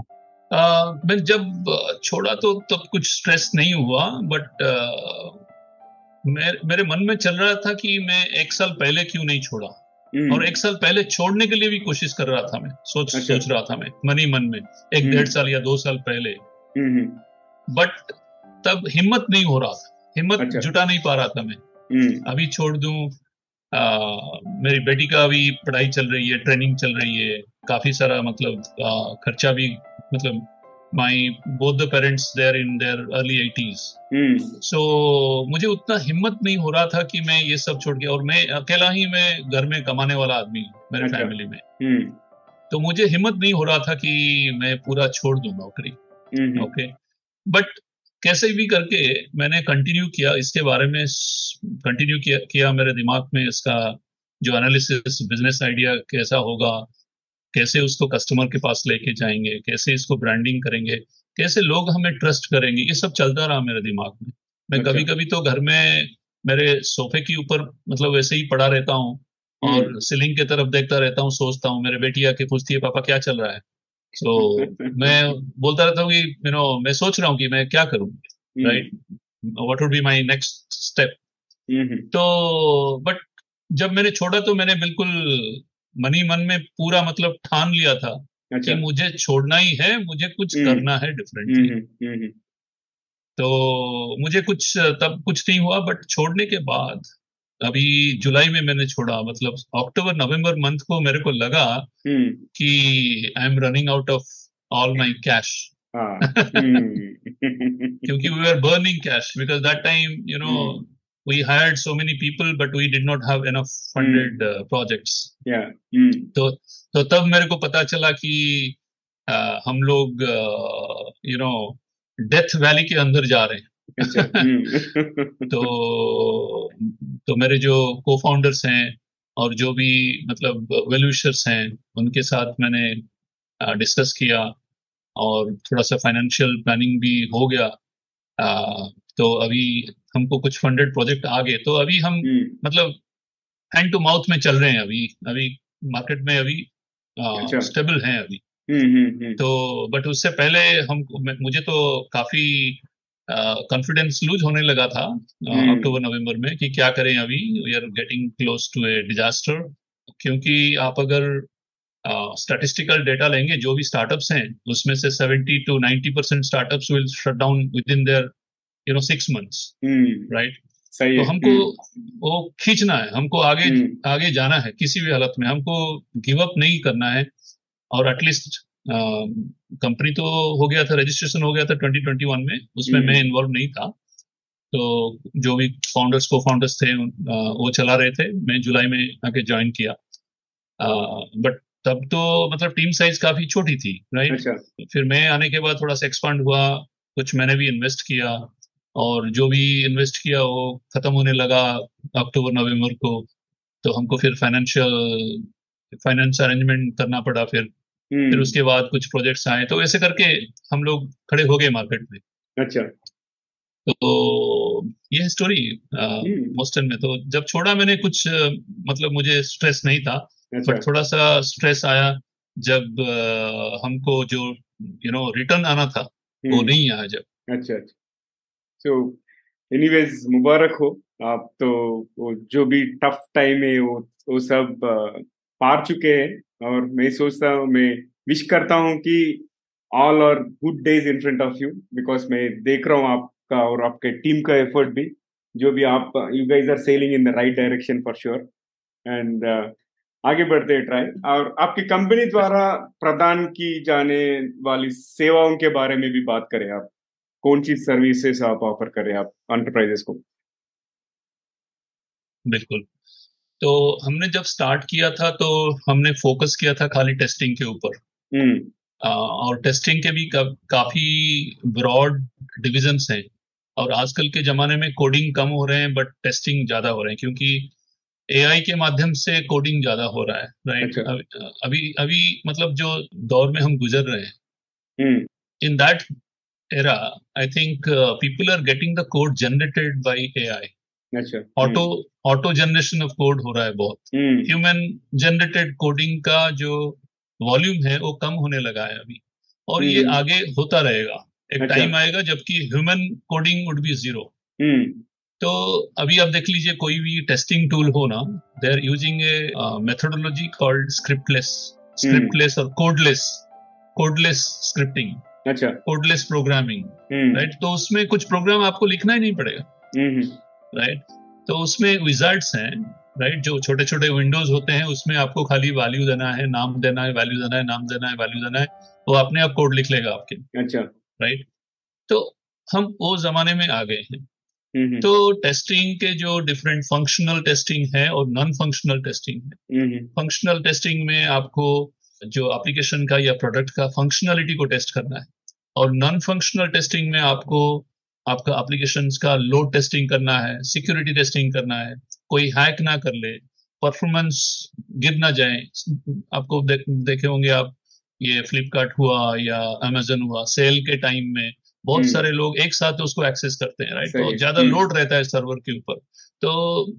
मैं जब छोड़ा तो तब कुछ स्ट्रेस नहीं हुआ बट uh, मेरे, मेरे मन में चल रहा था कि मैं एक साल पहले क्यों नहीं छोड़ा हम्म। और एक साल पहले छोड़ने के लिए भी कोशिश कर रहा था मैं सोच अच्छा। सोच रहा था मैं मनी मन में एक हम्म। डेढ़ साल या दो साल पहले बट तब हिम्मत नहीं हो रहा था हिम्मत अच्छा। जुटा नहीं पा रहा था मैं हम्म। अभी छोड़ दू मेरी बेटी का अभी पढ़ाई चल रही है ट्रेनिंग चल रही है काफ़ी सारा मतलब आ, खर्चा भी मतलब my both the parents they're in their early eighties so मुझे उतना हिम्मत नहीं हो रहा था कि मैं ये सब छोड़ के और मैं अकेला ही मैं घर में कमाने वाला आदमी मेरे अच्छा। फैमिली में। हम्म। तो मुझे हिम्मत नहीं हो रहा था कि मैं पूरा छोड़ दूँ नौकरी। ओके बट कैसे भी करके मैंने कंटिन्यू किया इसके बारे में कंटिन्यू किया, किया मेरे दिमाग में इसका जो एनालिसिस बिज़नेस आइडिया कैसा होगा कैसे उसको कस्टमर के पास लेके जाएँगे कैसे इसको ब्रांडिंग करेंगे कैसे लोग हमें ट्रस्ट करेंगे ये सब चलता रहा मेरे दिमाग में। मैं अच्छा। कभी कभी तो घर में मेरे सोफे के ऊपर मतलब वैसे ही पड़ा रहता हूँ हम्म। और सीलिंग की तरफ़ देखता रहता हूँ सोचता हूँ मेरे बेटी आके पूछती है पापा क्या चल रहा है? तो (laughs) मैं बोलता रहता हूँ कि यू नो मैं सोच रहा हूँ कि मैं क्या करूँ हम्म, right what would be my next step hmm, तो बट जब मैंने छोड़ा तो मैंने बिल्कुल मनी मन में पूरा मतलब ठान लिया था अच्छा। कि मुझे छोड़ना ही है मुझे कुछ हम्म। करना है डिफरेंटली हम्म, हम्म, तो मुझे कुछ तब कुछ नहीं हुआ बट छोड़ने के बाद अभी जुलाई में मैंने छोड़ा मतलब अक्टूबर नवंबर मंथ को मेरे को लगा कि I am running out of all my cash क्योंकि we are burning cash because that time you know. We hired so many people but we did not have enough funded mm. uh, projects. Yeah, hmm, तो तो तब मेरे को पता चला कि अ, हम लोग यू नो डेथ वैली के अंदर जा रहे हैं। अच्छा (laughs) हम्म, तो तो मेरे जो को फाउंडर्स हैं और जो भी मतलब वेल्यूशर्स हैं उनके साथ मैंने डिस्कस किया और थोड़ा सा फाइनेंशियल प्लानिंग भी हो गया। अ, तो अभी हमको कुछ फंडेड प्रोजेक्ट आ गए तो अभी हम हम्म, मतलब हैंड टू माउथ में चल रहे हैं अभी अभी मार्केट में अभी अच्छा। स्टेबल हैं अभी हम्म, हम्म, तो बट उससे पहले हम मुझे तो काफ़ी कॉन्फिडेंस लूज होने लगा था। अक्टूबर नवंबर में कि क्या करें अभी we are getting close to a disaster क्योंकि आप अगर स्टैटिस्टिकल डेटा लेंगे जो भी स्टार्टअप्स हैं उसमें से 70 to 90 percent startups will shut down within there you know six months right तो हमको हम्म, वो खींचना है हमको आगे हम्म, आगे जाना है किसी भी हालत में। हमको गिव अप नहीं करना है और एटलीस्ट कंपनी तो हो गया था रजिस्ट्रेशन हो गया था 2021 में उसमें हम्म। मैं इन्वॉल्व नहीं था। तो जो भी फाउंडर्स को फाउंडर्स थे वो चला रहे थे मैं जुलाई में आके ज्वाइन किया। बट तब तो मतलब टीम साइज़ काफ़ी छोटी थी राइट अच्छा। फिर मैं आने के बाद थोड़ा सा एक्सपांड हुआ कुछ मैंने भी इन्वेस्ट किया और जो भी इन्वेस्ट किया वो खत्म होने लगा अक्टूबर नवंबर को तो हमको फिर फाइनेंशियल फाइनेंस अरेंजमेंट करना पड़ा फिर। फिर हम्म, उसके बाद कुछ प्रोजेक्ट्स आए तो ऐसे करके हम लोग खड़े हो गए मार्केट में। अच्छा। तो ये स्टोरी। मोस्टन में। तो जब छोड़ा मैंने कुछ मतलब मुझे स्ट्रेस नहीं था अच्छा। बट थोड़ा सा स्ट्रेस आया जब हमको जो यू नो रिटर्न आना था वो हम्म, नहीं आया जब। अच्छा अच्छा। सो एनीवेज मुबारक हो। आप तो वो जो भी टफ टाइम है, वो वो सब पार चुके हैं। और मैं सोचता हूँ, मैं विश करता हूँ कि ऑल और good days in front of you because मैं देख रहा हूँ आपका और आपके टीम का एफर्ट भी। जो भी आप you guys are selling in the right direction for sure and आगे बढ़ते हैं ट्राई और आपकी कंपनी द्वारा प्रदान की जाने वाली सेवाओं के बारे में भी बात करें आप। कौन सी सर्विसेज़ आप ऑफ़र करें आप एंटरप्राइजेस को? बिल्कुल। तो हमने जब स्टार्ट किया था तो हमने फोकस किया था खाली टेस्टिंग के ऊपर। हम्म। और टेस्टिंग के भी का, काफ़ी ब्रॉड डिविजन्स हैं। और आजकल के जमाने में कोडिंग कम हो रहे हैं बट टेस्टिंग ज़्यादा हो रहे हैं क्योंकि एआई के माध्यम से कोडिंग ज़्यादा हो रहा है राइट अच्छा। अभी अभी मतलब जो दौर में हम गुजर रहे हैं। इन in that era, I think uh, people are getting the code generated by AI. अच्छा। Auto auto generation of code हो रहा है बहुत. Human generated coding का जो वॉल्यूम है वो कम होने लगा है अभी। और ये हम्म। आगे होता रहेगा। एक अच्छा। टाइम आएगा जबकि human coding would be zero तो अभी आप देख लीजिए कोई भी टेस्टिंग टूल हो ना they are using a methodology called scriptless scriptless और कोडलेस कोडलेस स्क्रिप्टिंग अच्छा। Codeless programming hmm. राइट तो उसमें कुछ प्रोग्राम आपको लिखना ही नहीं पड़ेगा हम्म राइट तो उसमें विजार्ड्स हैं राइट जो छोटे छोटे विंडोज़ होते हैं उसमें आपको खाली वैल्यू देना है नाम देना है वैल्यू देना है नाम देना है वैल्यू देना है वो अपने आप कोड लिख लेगा आपके। अच्छा। राइट तो हम वो जमाने में आ गए हैं। हम्म तो टेस्टिंग के जो डिफरेंट फंक्शनल टेस्टिंग है और नॉन फंक्शनल टेस्टिंग है। हम्म फंक्शनल टेस्टिंग में आपको जो एप्लीकेशन का या प्रोडक्ट का फंक्शनलिटी को टेस्ट करना है। और नॉन फंक्शनल टेस्टिंग में आपको आपका एप्लीकेशन का लोड टेस्टिंग करना है सिक्योरिटी टेस्टिंग करना है कोई हैक ना कर ले परफॉर्मेंस गिर ना जाए। आपको दे, देखे होंगे आप ये फ्लिपकार्ट हुआ या अमेजन हुआ सेल के टाइम में बहुत हम्म। सारे लोग एक साथ उसको एक्सेस करते हैं राइट तो ज़्यादा हम्म। लोड रहता है सर्वर के ऊपर। तो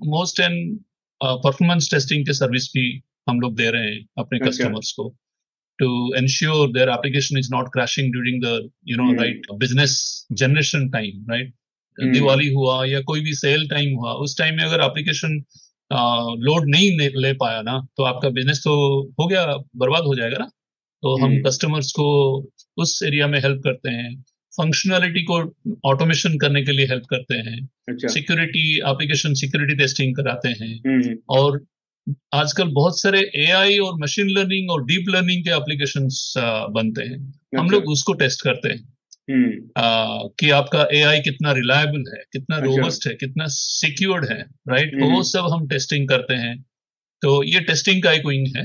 मोस्ट एंड परफॉर्मेंस टेस्टिंग के सर्विस भी हम लोग दे रहे हैं अपने। कस्टमर्स को to ensure their application is not crashing during the you know Hmm. right business generation time right Hmm. Diwali हुआ या कोई भी सेल टाइम हुआ उस टाइम में अगर एप्लीकेशन लोड नहीं ले, पाया ना तो आपका बिज़नेस तो हो गया बर्बाद हो जाएगा ना तो हम Hmm. कस्टमर्स को उस एरिया में हेल्प करते हैं फंक्शनैलिटी को ऑटोमेशन करने के लिए हेल्प करते हैं सिक्योरिटी एप्लीकेशन सिक्योरिटी टेस्टिंग कराते हैं हम्म, और आजकल बहुत सारे एआई और मशीन लर्निंग और डीप लर्निंग के एप्लीकेशंस बनते हैं। हम अच्छा, लोग उसको टेस्ट करते हैं। हम्म, आ, कि आपका एआई कितना रिलायबल है कितना अच्छा। रोबस्ट है कितना सिक्योर्ड है राइट तो हम्म। वो सब हम टेस्टिंग करते हैं। तो ये टेस्टिंग का एक विंग है।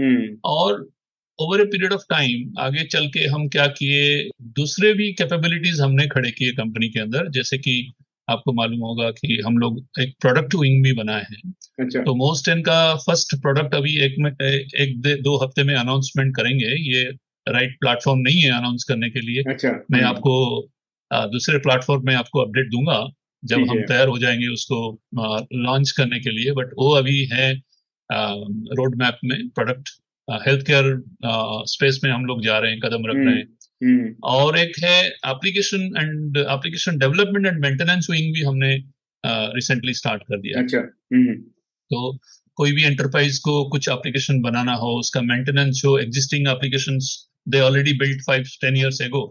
हम्म, और over a period of time आगे चल के हम क्या किए दूसरे भी कैपेबिलिटीज हमने खड़े किए कंपनी के अंदर जैसे कि आपको मालूम होगा कि हम लोग एक प्रोडक्ट विंग भी बनाए हैं। अच्छा। तो मोस्ट इन का फ़र्स्ट प्रोडक्ट अभी एक में एक दो हफ़्ते में अनाउंसमेंट करेंगे। ये राइट प्लेटफॉर्म नहीं है अनाउंस करने के लिए। अच्छा। मैं हम्म, आपको दूसरे प्लेटफॉर्म में आपको अपडेट दूँगा जब हम तैयार हो जाएँगे उसको लॉन्च करने के लिए। बट वो अभी है रोड मैप में प्रोडक्ट हेल्थ केयर स्पेस में हम लोग जा रहे हैं कदम रख रहे हैं। हम्म, और एक है application and application development and maintenance wing भी हमने रिसेंटली स्टार्ट कर दिया। अच्छा हम्म, तो कोई भी एंटरप्राइज को कुछ एप्लीकेशन बनाना हो उसका मेंटेनेंस हो existing application they already build five ten years ago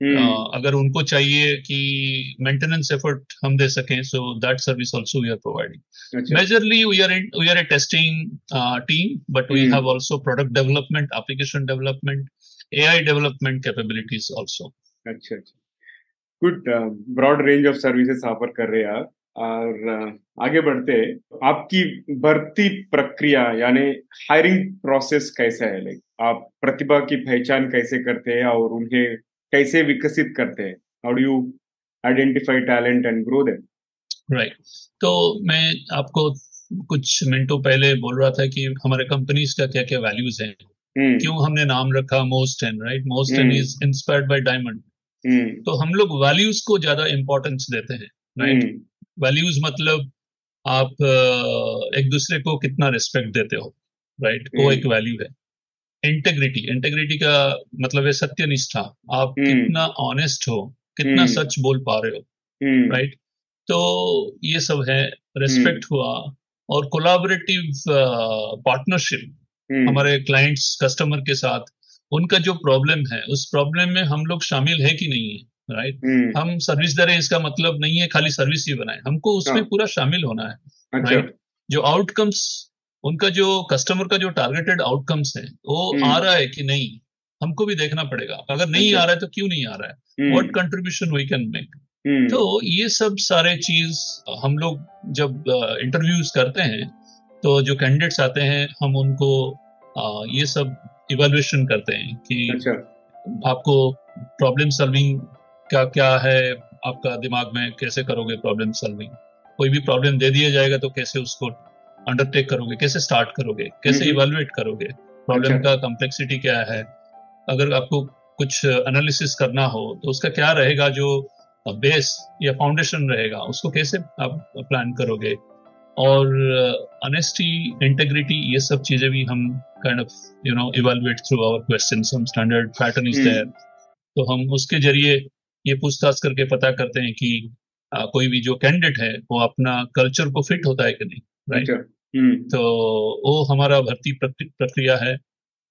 hmm, अगर उनको चाहिए कि मेंटेनेंस एफर्ट हम दे सकें so that service also we are providing majorly we are we are a testing team but we. Have also product development application development AI development capabilities also अच्छा अच्छा। Good broad range of services offer कर रहे हैं आप। और uh, आगे बढ़ते हैं। आपकी भर्ती प्रक्रिया यानी हायरिंग प्रोसेस कैसा है? लाइक आप प्रतिभा की पहचान कैसे करते हैं और उन्हें कैसे विकसित करते हैं? How do you identify talent and grow them right तो मैं आपको कुछ मिनटों पहले बोल रहा था कि हमारे कंपनीज़ का क्या क्या वैल्यूज़ हैं? क्यों हमने नाम रखा मोस्ट एन राइट मोस्ट एन Hmm. Is inspired by diamond तो हम लोग वैल्यूज़ को ज़्यादा इंपॉर्टेंस देते हैं राइट वैल्यूज़ मतलब आप एक दूसरे को कितना रिस्पेक्ट देते हो राइट वो हम्म। एक वैल्यू है। इंटेग्रिटी इंटेग्रिटी का मतलब है सत्यनिष्ठा। आप। कितना ऑनेस्ट हो कितना। सच बोल पा रहे हो राइट तो ये सब है रिस्पेक्ट हुआ और कोलाबरेटिव पार्टनरशिप हमारे क्लाइंट्स कस्टमर के साथ उनका जो प्रॉब्लम है उस प्रॉब्लम में हम लोग शामिल है कि नहीं है राइट हम्म, हम सर्विस दे रहे हैं इसका मतलब नहीं है खाली सर्विस ही बनाए हमको उसमें हाँ। पूरा शामिल होना है अच्छा। राइट जो आउटकम्स उनका जो कस्टमर का जो टारगेटेड आउटकम्स है वो हम्म। आ रहा है कि नहीं हमको भी देखना पड़ेगा। अगर नहीं अच्छा। आ रहा है तो क्यों नहीं आ रहा है? हम्म, what contribution we can make hmm, तो ये सब सारे चीज़ हम लोग जब इंटरव्यूज़ करते हैं तो जो कैंडिडेट्स आते हैं हम उनको अ, ये सब इवेल्युएशन करते हैं कि अच्छा। आपको प्रॉब्लम सॉल्विंग क्या क्या है आपका दिमाग में कैसे करोगे प्रॉब्लम सॉल्विंग कोई भी प्रॉब्लम दे दिया जाएगा तो कैसे उसको अंडरटेक करोगे? कैसे स्टार्ट करोगे? कैसे हम्म। इवेल्युएट करोगे? प्रॉब्लम अच्छा। का कम्प्लेक्सिटी क्या है? अगर आपको कुछ एनालिसिस करना हो तो उसका क्या रहेगा जो बेस या फाउंडेशन रहेगा उसको कैसे आप प्लान करोगे? और ऑनेस्टी इंटेग्रिटी ये सब चीज़ें भी हम kind of you know evaluate through our questions some standard pattern is. There तो हम उसके ज़रिए ये पूछताछ करके पता करते हैं कि आ, कोई भी जो कैंडिडेट है वो अपना कल्चर को फिट होता है कि नहीं राइट अच्छा हम्म, तो वो हमारा भर्ती प्रक्रिया है।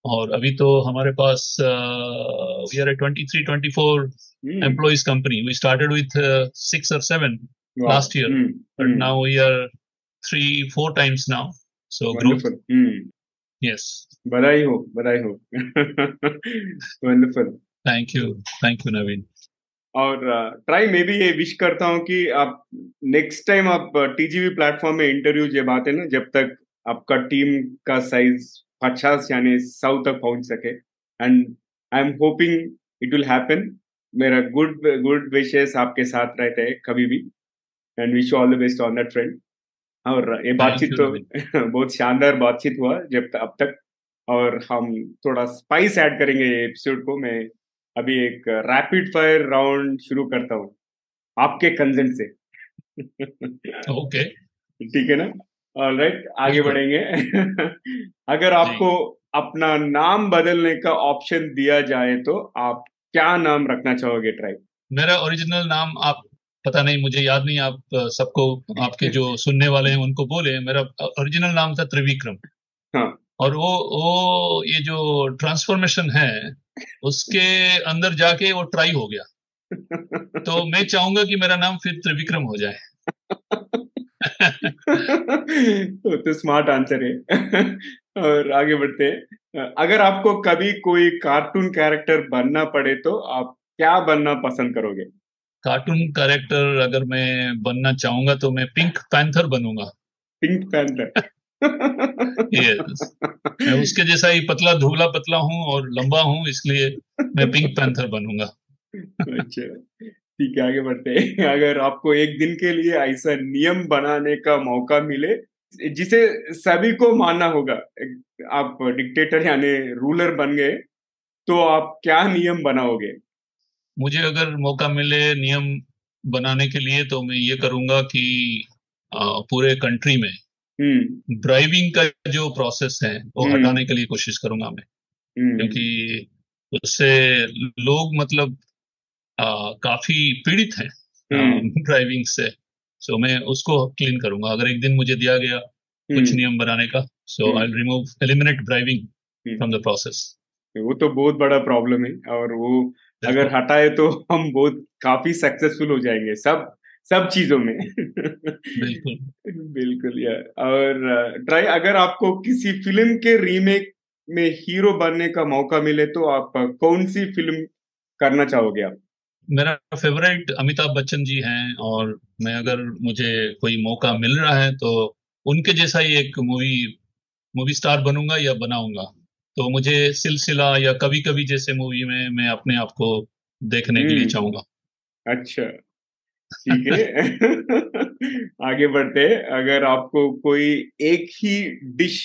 और अभी तो हमारे पास we are twenty three twenty four hmm, company company. We started with uh, six or seven, wow, last year, hmm, but three, four times now. So growth, wonderful, hmm, yes. बधाई हो बधाई हो wonderful Thank you, thank you, Naveen. और ट्राई मे भी ये wish करता हूँ कि आप नेक्स्ट टाइम आप टीजीवी प्लेटफॉर्म में इंटरव्यू जब आते ना जब तक आपका टीम का साइज़ पचास यानी सौ तक पहुँच सके। And I am hoping it will happen मेरा गुड गुड विशेष आपके साथ रहते हैं कभी भी। And wish all the best on that friend और ये बातचीत तो (laughs) बहुत शानदार बातचीत हुआ जब तक अब तक। और हम थोड़ा स्पाइस ऐड करेंगे एपिसोड को। मैं अभी एक रैपिड फायर राउंड शुरू करता हूँ आपके कंसेंट से। (laughs) ओके ठीक है ना? ऑल राइट आगे बढ़ेंगे। (laughs) अगर आपको अपना नाम बदलने का ऑप्शन दिया जाए तो आप क्या नाम रखना चाहोगे ट्राइब मेरा ओरिजिनल नाम आप पता नहीं मुझे याद नहीं आप सबको आपके जो सुनने वाले हैं उनको बोले मेरा ओरिजिनल नाम था त्रिविक्रम। हाँ। और वो वो ये जो ट्रांसफॉर्मेशन है उसके अंदर जाके वो ट्राई हो गया। तो मैं चाहूँगा कि मेरा नाम फिर त्रिविक्रम हो जाए। (laughs) तो स्मार्ट आंसर है। (laughs) और आगे बढ़ते हैं। अगर आपको कभी कोई कार्टून कैरेक्टर बनना पड़े तो आप क्या बनना पसंद करोगे? कार्टून कैरेक्टर अगर मैं बनना चाहूँगा तो मैं pink Panther बनूँगा। Pink Panther yes. मैं उसके जैसा ही पतला धुबला पतला हूँ और लंबा हूँ इसलिए मैं पिंक पैंथर बनूँगा। अच्छा। ठीक है आगे बढ़ते हैं। अगर आपको एक दिन के लिए ऐसा नियम बनाने का मौका मिले जिसे सभी को मानना होगा आप डिक्टेटर यानी रूलर बन गए तो आप क्या नियम बनाओगे? मुझे अगर मौका मिले नियम बनाने के लिए तो मैं ये करूँगा कि पूरे कंट्री में ड्राइविंग हम्म। का जो प्रोसेस है वो हम्म। हटाने के लिए कोशिश करूँगा मैं। हम्म। क्योंकि उससे लोग मतलब आ, काफ़ी पीड़ित हैं ड्राइविंग से। सो मैं उसको क्लीन करूँगा। अगर एक दिन मुझे दिया गया कुछ नियम बनाने का so I remove eliminate driving from the process वो तो बहुत बड़ा प्रॉब्लम है और वो अगर हटाए तो हम बहुत काफ़ी सक्सेसफुल हो जाएँगे सब सब चीज़ों में। बिल्कुल। (laughs) बिल्कुल यार और ट्राई अगर आपको किसी फ़िल्म के रीमेक में हीरो बनने का मौका मिले तो आप कौन सी फ़िल्म करना चाहोगे आप? मेरा फेवरेट अमिताभ बच्चन जी हैं और मैं अगर मुझे कोई मौका मिल रहा है तो उनके जैसा ही एक मूवी मूवी स्टार बनूँगा या बनाऊँगा। तो मुझे सिलसिला या कभी कभी जैसे मूवी में मैं अपने आप को देखने के लिए हम्म। चाहूँगा। अच्छा ठीक है। (laughs) आगे बढ़ते हैं। अगर आपको कोई एक ही डिश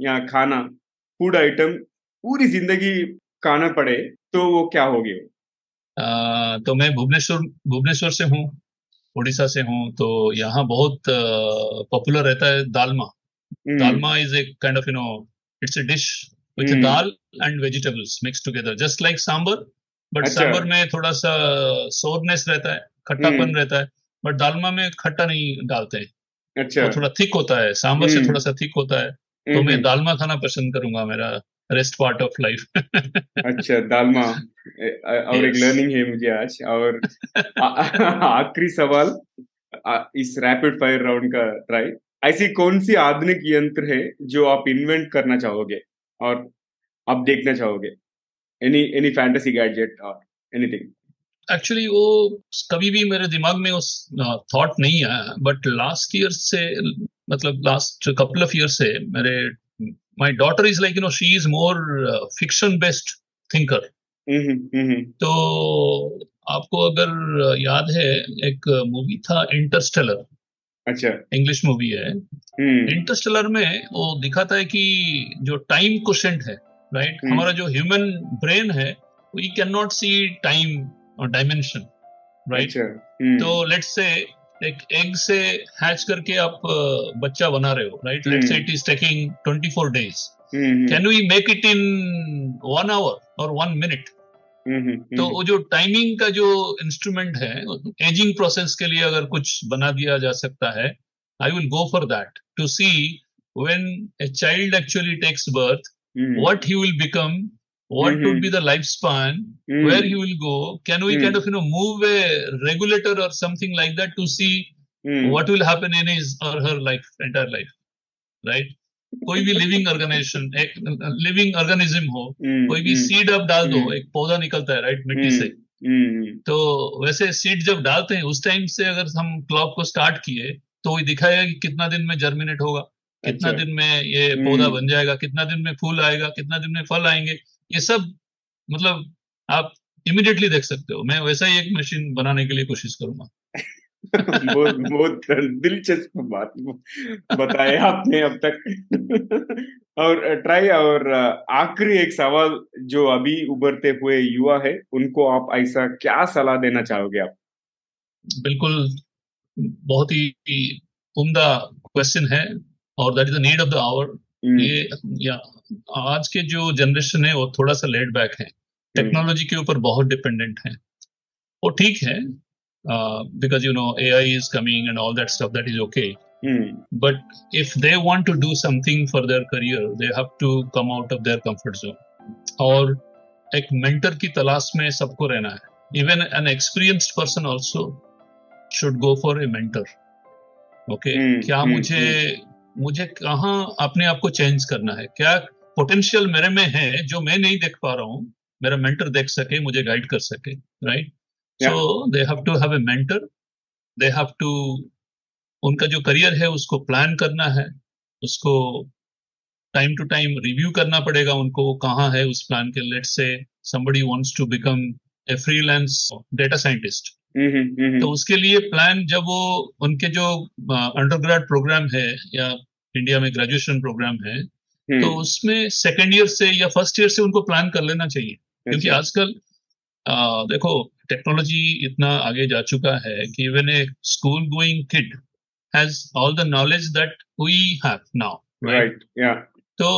या खाना फ़ूड आइटम पूरी ज़िंदगी खाना पड़े तो वो क्या हो गया तो मैं भुवनेश्वर भुवनेश्वर से हूँ उड़ीसा से हूँ तो यहाँ बहुत पॉपुलर रहता है dalma. Dalma is a kind of you know it's a dish with dal and vegetables mix together just like sambar but sambar में थोड़ा सा सोरनेस रहता है खट्टापन हम्म। रहता है बट दालमा में खट्टा नहीं डालते हैं अच्छा तो थोड़ा थिक होता है सांबर से हम्म। थोड़ा सा थिक होता है तो मैं। दालमा खाना पसंद करूँगा मेरा रेस्ट पार्ट ऑफ़ लाइफ अच्छा दालमा और एक लर्निंग है मुझे आज और आखिरी सवाल इस रैपिड फायर राउंड का ट्राई ऐसी कौन सी आधुनिक यंत्र है जो आप इन्वेंट करना चाहोगे और आप देखना चाहोगे। एनी एनी फैंटेसी गैजेट और एनीथिंग एक्चुअली वो कभी भी मेरे दिमाग में उस थॉट नहीं आया बट लास्ट ईयर से मतलब लास्ट कपल ऑफ़ ईयर से मेरे my daughter is like you know she is more fiction based thinker तो आपको अगर याद है एक मूवी था इंटरस्टेलर अच्छा। इंग्लिश मूवी है। इंटरस्टेलर हम्म। में वो दिखाता है कि जो टाइम क्वेश्चन है राइट right? हमारा जो ह्यूमन ब्रेन है we can not see time और डायमेंशन राइट तो लेट्स से एक एग से हैच करके आप बच्चा बना रहे हो right let's say it is taking 24 days can we make it in one hour और वन मिनट हम्म, हम्म, तो हम्म। वो जो टाइमिंग का जो इंस्ट्रूमेंट है एजिंग प्रोसेस के लिए अगर कुछ बना दिया जा सकता है I will go for that to see when a child actually takes birth what he will become what would be the life span where he will go can we kind of you know move a regulator और something like that to see what will happen in his और her life entire life right कोई भी (laughs) living organisation एक living organism हो mm-hmm. कोई भी seed अब डाल दो mm-hmm. एक पौधा निकलता है राइट मिट्टी से तो वैसे सीड जब डालते हैं उस टाइम से अगर हम क्लॉक को स्टार्ट किए तो वही दिखाएगा कि कितना दिन में जर्मिनेट होगा कितना अच्छा। दिन में ये पौधा बन जाएगा कितना दिन में फूल आएगा कितना दिन में फल आएँगे ये सब मतलब आप इमिडिएटली देख सकते हो मैं वैसा ही एक मशीन बनाने के लिए कोशिश करूँगा (laughs) (laughs) बहुत बहुत दिलचस्प बात बताए आपने अब तक। और ट्राई और आखिरी एक सवाल जो अभी उभरते हुए युवा है उनको आप ऐसा क्या सलाह देना चाहोगे आप? बिल्कुल बहुत ही उम्दा क्वेश्चन है और that is the need of the hour ये या आज के जो जनरेशन है वो थोड़ा सा लेट बैक है। टेक्नोलॉजी के ऊपर बहुत डिपेंडेंट है। वो ठीक है because you know A I is coming and all that stuff that is okay but if they want to do something for their career they have to come out of their comfort zone और एक mentor की तलाश में सबको रहना है. Even an experienced person also should go for a mentor okay क्या hmm, मुझे. मुझे कहा अपने आप को चेंज करना है? क्या पोटेंशियल मेरे में है जो मैं नहीं देख पा रहा हूँ? मेरा मेंटर देख सके मुझे गाइड कर सके right so they have to have a mentor they have to उनका जो करियर है उसको प्लान करना है उसको टाइम टू टाइम रिव्यू करना पड़ेगा उनको कहाँ है उस प्लान के लेट से somebody wants to become a freelance data scientist. तो उसके लिए प्लान जब वो उनके जो अंडर प्रोग्राम है या इंडिया में ग्रेजुएशन प्रोग्राम है तो उसमें सेकेंड ईयर से या फ़र्स्ट ईयर से उनको प्लान कर लेना चाहिए। क्योंकि आजकल देखो टेक्नोलॉजी इतना आगे जा चुका है कि even a school going kid has all the knowledge that we have now right या तो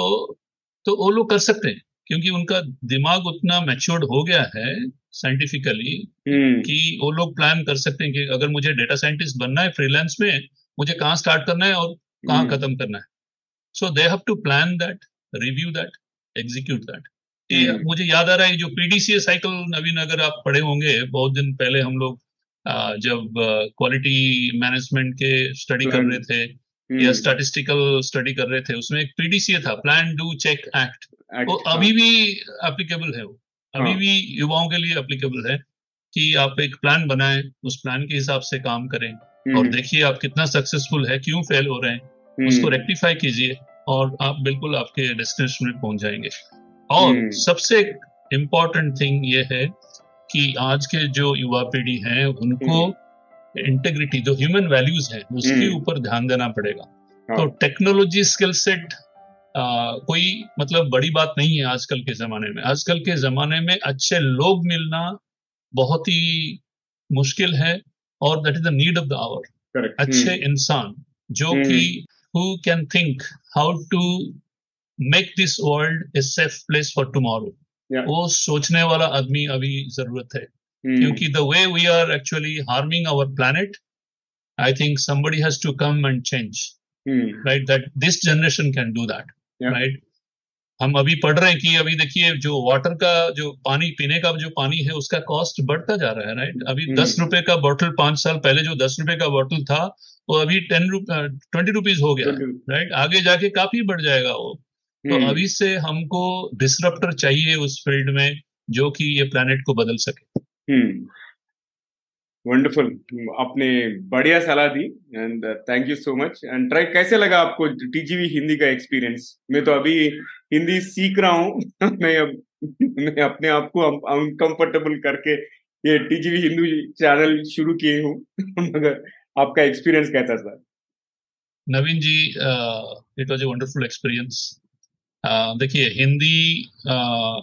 तो वो लोग कर सकते हैं क्योंकि उनका दिमाग उतना मैच्योर्ड हो गया है साइंटिफिकली हम्म। कि वो लोग प्लान कर सकते हैं कि अगर मुझे डेटा साइंटिस्ट बनना है फ्रीलांस में मुझे कहाँ स्टार्ट करना है और कहाँ हम्म। खत्म करना है so they have to plan that review that execute that मुझे याद आ रहा है जो पीडीसीए साइकिल नवीन अगर आप पढ़े होंगे बहुत दिन पहले हम लोग जब क्वालिटी मैनेजमेंट के स्टडी कर रहे थे या स्टैटिस्टिकल। स्टडी कर रहे थे उसमें एक पीडीसीए था प्लान डू चेक एक्ट वो अभी भी एप्लीकेबल है वो अभी हाँ. भी युवाओं के लिए एप्लीकेबल है कि आप एक प्लान बनाएँ उस प्लान के हिसाब से काम करें और हम्म। देखिए आप कितना सक्सेसफुल है क्यों फेल हो रहे हैं। उसको रेक्टिफाई कीजिए और आप बिल्कुल आपके डेस्टिनेशन में पहुँच जाएँगे और हम्म। सबसे इम्पोर्टेंट थिंग ये है कि आज के जो युवा पीढ़ी है उनको इंटेग्रिटी जो ह्यूमन वैल्यूज़ है उसके ऊपर ध्यान देना पड़ेगा हाँ। तो टेक्नोलॉजी स्किल सेट कोई मतलब बड़ी बात नहीं है आजकल के जमाने में आजकल के जमाने में अच्छे लोग मिलना बहुत ही मुश्किल है और that is the need of the hour अच्छे. इंसान जो. कि who can think how to make this world a safe place for tomorrow वो सोचने वाला आदमी अभी ज़रूरत है। Hmm. क्योंकि the way we are actually harming our planet I think somebody has to come and change right that this generation can do that right हम अभी पढ़ रहे हैं कि अभी देखिए जो वाटर का जो पानी पीने का जो पानी है उसका कॉस्ट बढ़ता जा रहा है राइट अभी hmm. दस रुपए का बॉटल पाँच साल पहले जो दस रुपए का बॉटल था वो अभी टेन ट्वेंटी रुपीज़ हो गया राइट आगे जाके काफ़ी बढ़ जाएगा वो। तो hmm. अभी से हमको डिसरप्टर चाहिए उस फ़ील्ड में जो कि ये प्लानिट को बदल सके. वंडरफुल आपने बढ़िया सलाह दी and thank you so much and try कैसे लगा आपको टीजीवी हिंदी का एक्सपीरियंस मैं तो अभी हिंदी सीख रहा हूँ। (laughs) मैं अब मैं अपने आप को अनकंफर्टेबल करके ये टीजीवी हिंदू चैनल शुरू किए हूँ। (laughs) मगर आपका एक्सपीरियंस कैसा था? Naveen ji it was a wonderful experience देखिए हिंदी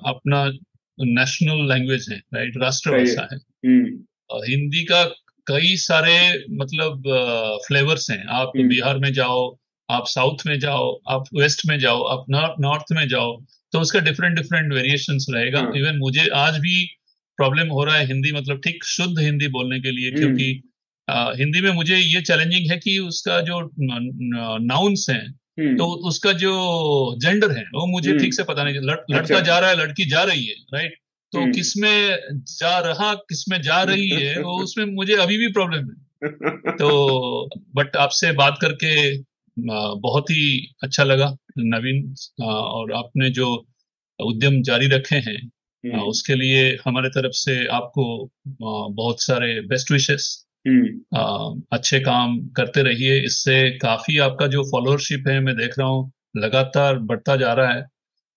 अपना नेशनल लैंग्वेज है राइट राष्ट्रभाषा है हम्म। हिंदी का कई सारे मतलब फ्लेवर्स हैं आप हम्म। बिहार में जाओ आप साउथ में जाओ आप वेस्ट में जाओ आप नॉर्थ में जाओ तो उसका डिफरेंट डिफरेंट वेरिएशन रहेगा इवन हाँ। मुझे आज भी प्रॉब्लम हो रहा है हिंदी मतलब ठीक शुद्ध हिंदी बोलने के लिए हम्म। क्योंकि आ, हिंदी में मुझे ये चैलेंजिंग है कि उसका जो नाउन्स हैं। तो उसका जो जेंडर है वो मुझे ठीक से पता नहीं लड़, लड़का अच्छा। जा रहा है लड़की जा रही है राइट तो हम्म। किसमें जा रहा किसमें जा रही है वो उसमें मुझे अभी भी प्रॉब्लम है तो बट आपसे बात करके बहुत ही अच्छा लगा नवीन और आपने जो उद्यम जारी रखे हैं हम्म। उसके लिए हमारे तरफ़ से आपको बहुत सारे बेस्ट विशेष हम्म। अच्छे काम करते रहिए। इससे काफ़ी आपका जो फॉलोअरशिप है मैं देख रहा हूँ लगातार बढ़ता जा रहा है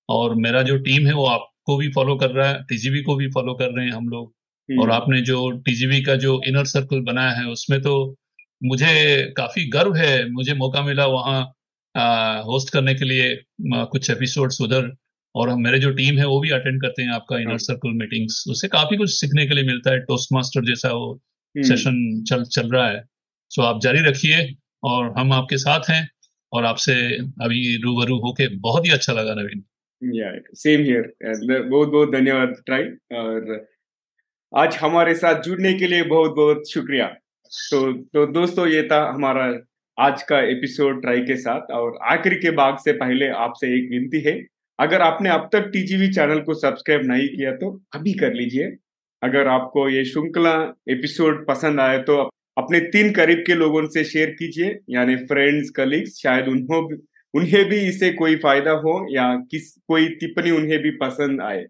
और मेरा जो टीम है वो आपको भी फॉलो कर रहा है टीजीवी को भी फॉलो कर रहे हैं हम लोग। हम्म। और आपने जो टीजीवी का जो इनर सर्कल बनाया है उसमें तो मुझे काफ़ी गर्व है। मुझे मौका मिला वहाँ होस्ट करने के लिए कुछ एपिसोड्स उधर और हम मेरे जो टीम है वो भी अटेंड करते हैं आपका इनर सर्कल मीटिंग्स उससे काफ़ी कुछ सीखने के लिए मिलता है टोस्ट मास्टर जैसा वो सेशन हम्म। चल चल रहा है। सो आप जारी रखिए और हम आपके साथ हैं और आपसे अभी रूबरू होके बहुत ही अच्छा लगा नवीन। सेम हियर बहुत बहुत धन्यवाद ट्राई और आज हमारे साथ जुड़ने के लिए बहुत बहुत शुक्रिया। तो तो दोस्तों ये था हमारा आज का एपिसोड ट्राई के साथ। और आखिरी के भाग से पहले आपसे एक विनती है। अगर आपने अब तक टीजीवी चैनल को सब्सक्राइब नहीं किया तो अभी कर लीजिए। अगर आपको ये श्रृंखला एपिसोड पसंद आए तो अपने तीन करीब के लोगों से शेयर कीजिए, यानी फ्रेंड्स कलीग्स शायद उन्हों उन्हें भी इसे कोई फ़ायदा हो या किस, कोई टिप्पणी उन्हें भी पसंद आए।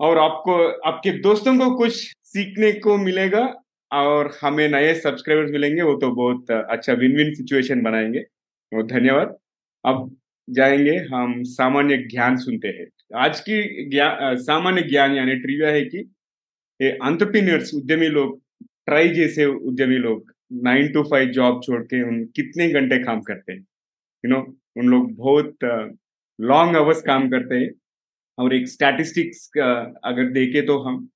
और आपको, आपके दोस्तों को कुछ सीखने को मिलेगा और हमें नए सब्सक्राइबर्स मिलेंगे, वो तो बहुत अच्छा विन विन सिचुएशन बनाएँगे। बहुत धन्यवाद। अब जाएँगे, हम सामान्य ज्ञान सुनते हैं। आज की ज्ञान सामान्य ज्ञान, यानी ट्रिविया है कि ये अंतरप्रीनियर्स उद्यमी लोग ट्राई जैसे उद्यमी लोग नाइन टू फाइव जॉब छोड़ के उन कितने घंटे काम करते हैं? यू नो उन लोग बहुत लॉन्ग आवर्स काम करते हैं। और एक स्टैटिस्टिक्स अगर देखे तो हम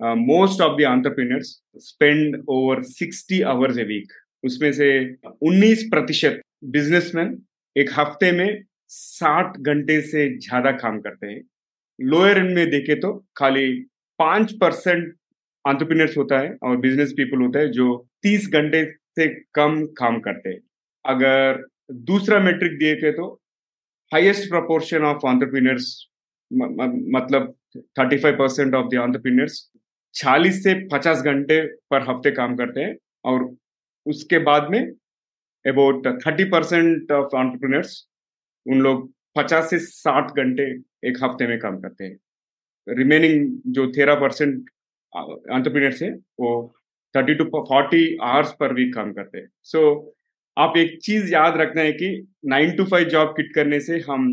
most of the entrepreneurs spend over sixty hours a week उसमें से 19 प्रतिशत बिजनेसमैन एक हफ़्ते में 60 घंटे से ज़्यादा काम करते हैं। लोअर एंड में देखे तो खाली पाँच परसेंट एंटरप्रेन्योर्स होता है और बिज़नेस पीपल होता है जो 30 घंटे से कम काम करते हैं। अगर दूसरा मेट्रिक देखे तो हाईएस्ट प्रोपोर्शन ऑफ़ एंटरप्रेन्योर्स मतलब 35 परसेंट ऑफ़ द एंटरप्रेन्योर्स चालीस से पचास घंटे पर हफ़्ते काम करते हैं और उसके बाद में about thirty percent of entrepreneurs उन लोग पचास से साठ घंटे एक हफ़्ते में काम करते हैं। रिमेनिंग जो तेरह परसेंट ऑन्टरप्रीनर्स है वो thirty to forty hours per week काम करते हैं। सो so, आप एक चीज़ याद रखना है कि nine to five job quit करने से हम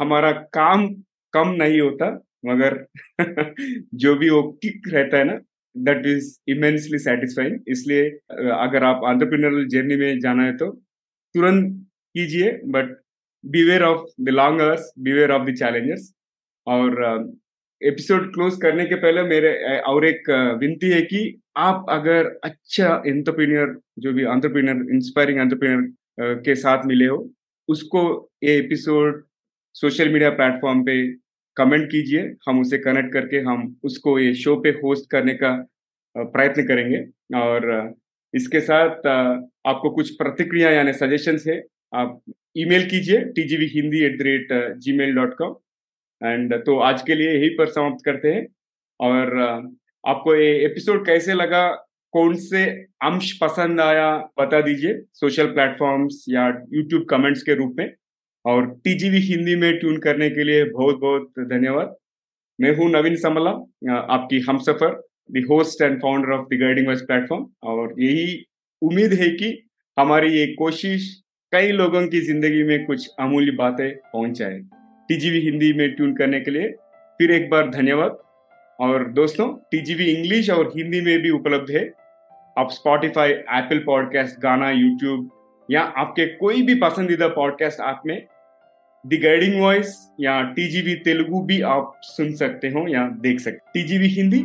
हमारा काम कम नहीं होता मगर (laughs) जो भी वो किक रहता है ना दैट इज़ इमेंसली सेटिस्फाइंग इसलिए अगर आप आंट्रप्रीनरल जर्नी में जाना है तो तुरंत कीजिए but beware of the long hours beware of the challengers और एपिसोड क्लोज करने के पहले मेरे और एक विनती है कि आप अगर अच्छा एंटरप्रीनियर जो भी एंटरप्रीनियर इंस्पायरिंग एंटरप्रीनियर के साथ मिले हो, उसको ये एपिसोड सोशल मीडिया प्लेटफॉर्म पे कमेंट कीजिए, हम उसे कनेक्ट करके हम उसको ये शो पे होस्ट करने का प्रयत्न करेंगे। और इसके साथ आपको कुछ प्रतिक्रिया यानी सजेशंस है, आप ईमेल कीजिए TGV Hindi at the rate gmail dot com and तो आज के लिए यही पर समाप्त करते हैं। और आपको ये एपिसोड कैसे लगा, कौन से अंश पसंद आया, बता दीजिए सोशल प्लेटफॉर्म्स या यूट्यूब कमेंट्स के रूप में। और टीजीवी हिंदी में ट्यून करने के लिए बहुत बहुत धन्यवाद। मैं हूँ नवीन समला आपकी हम सफ़र the host and founder of the guiding voice platform और यही उम्मीद है कि हमारी ये कोशिश कई लोगों की ज़िंदगी में कुछ अमूल्य बातें पहुँचाए। टीजीवी हिंदी में ट्यून करने के लिए फिर एक बार धन्यवाद। और दोस्तों टीजीवी इंग्लिश और हिंदी में भी उपलब्ध है। आप Spotify Apple podcast Gaana YouTube या आपके कोई भी पसंदीदा पॉडकास्ट ऐप में द गाइडिंग वॉइस या टीजीवी तेलुगु भी आप सुन सकते हो या देख सकते टीजीवी हिंदी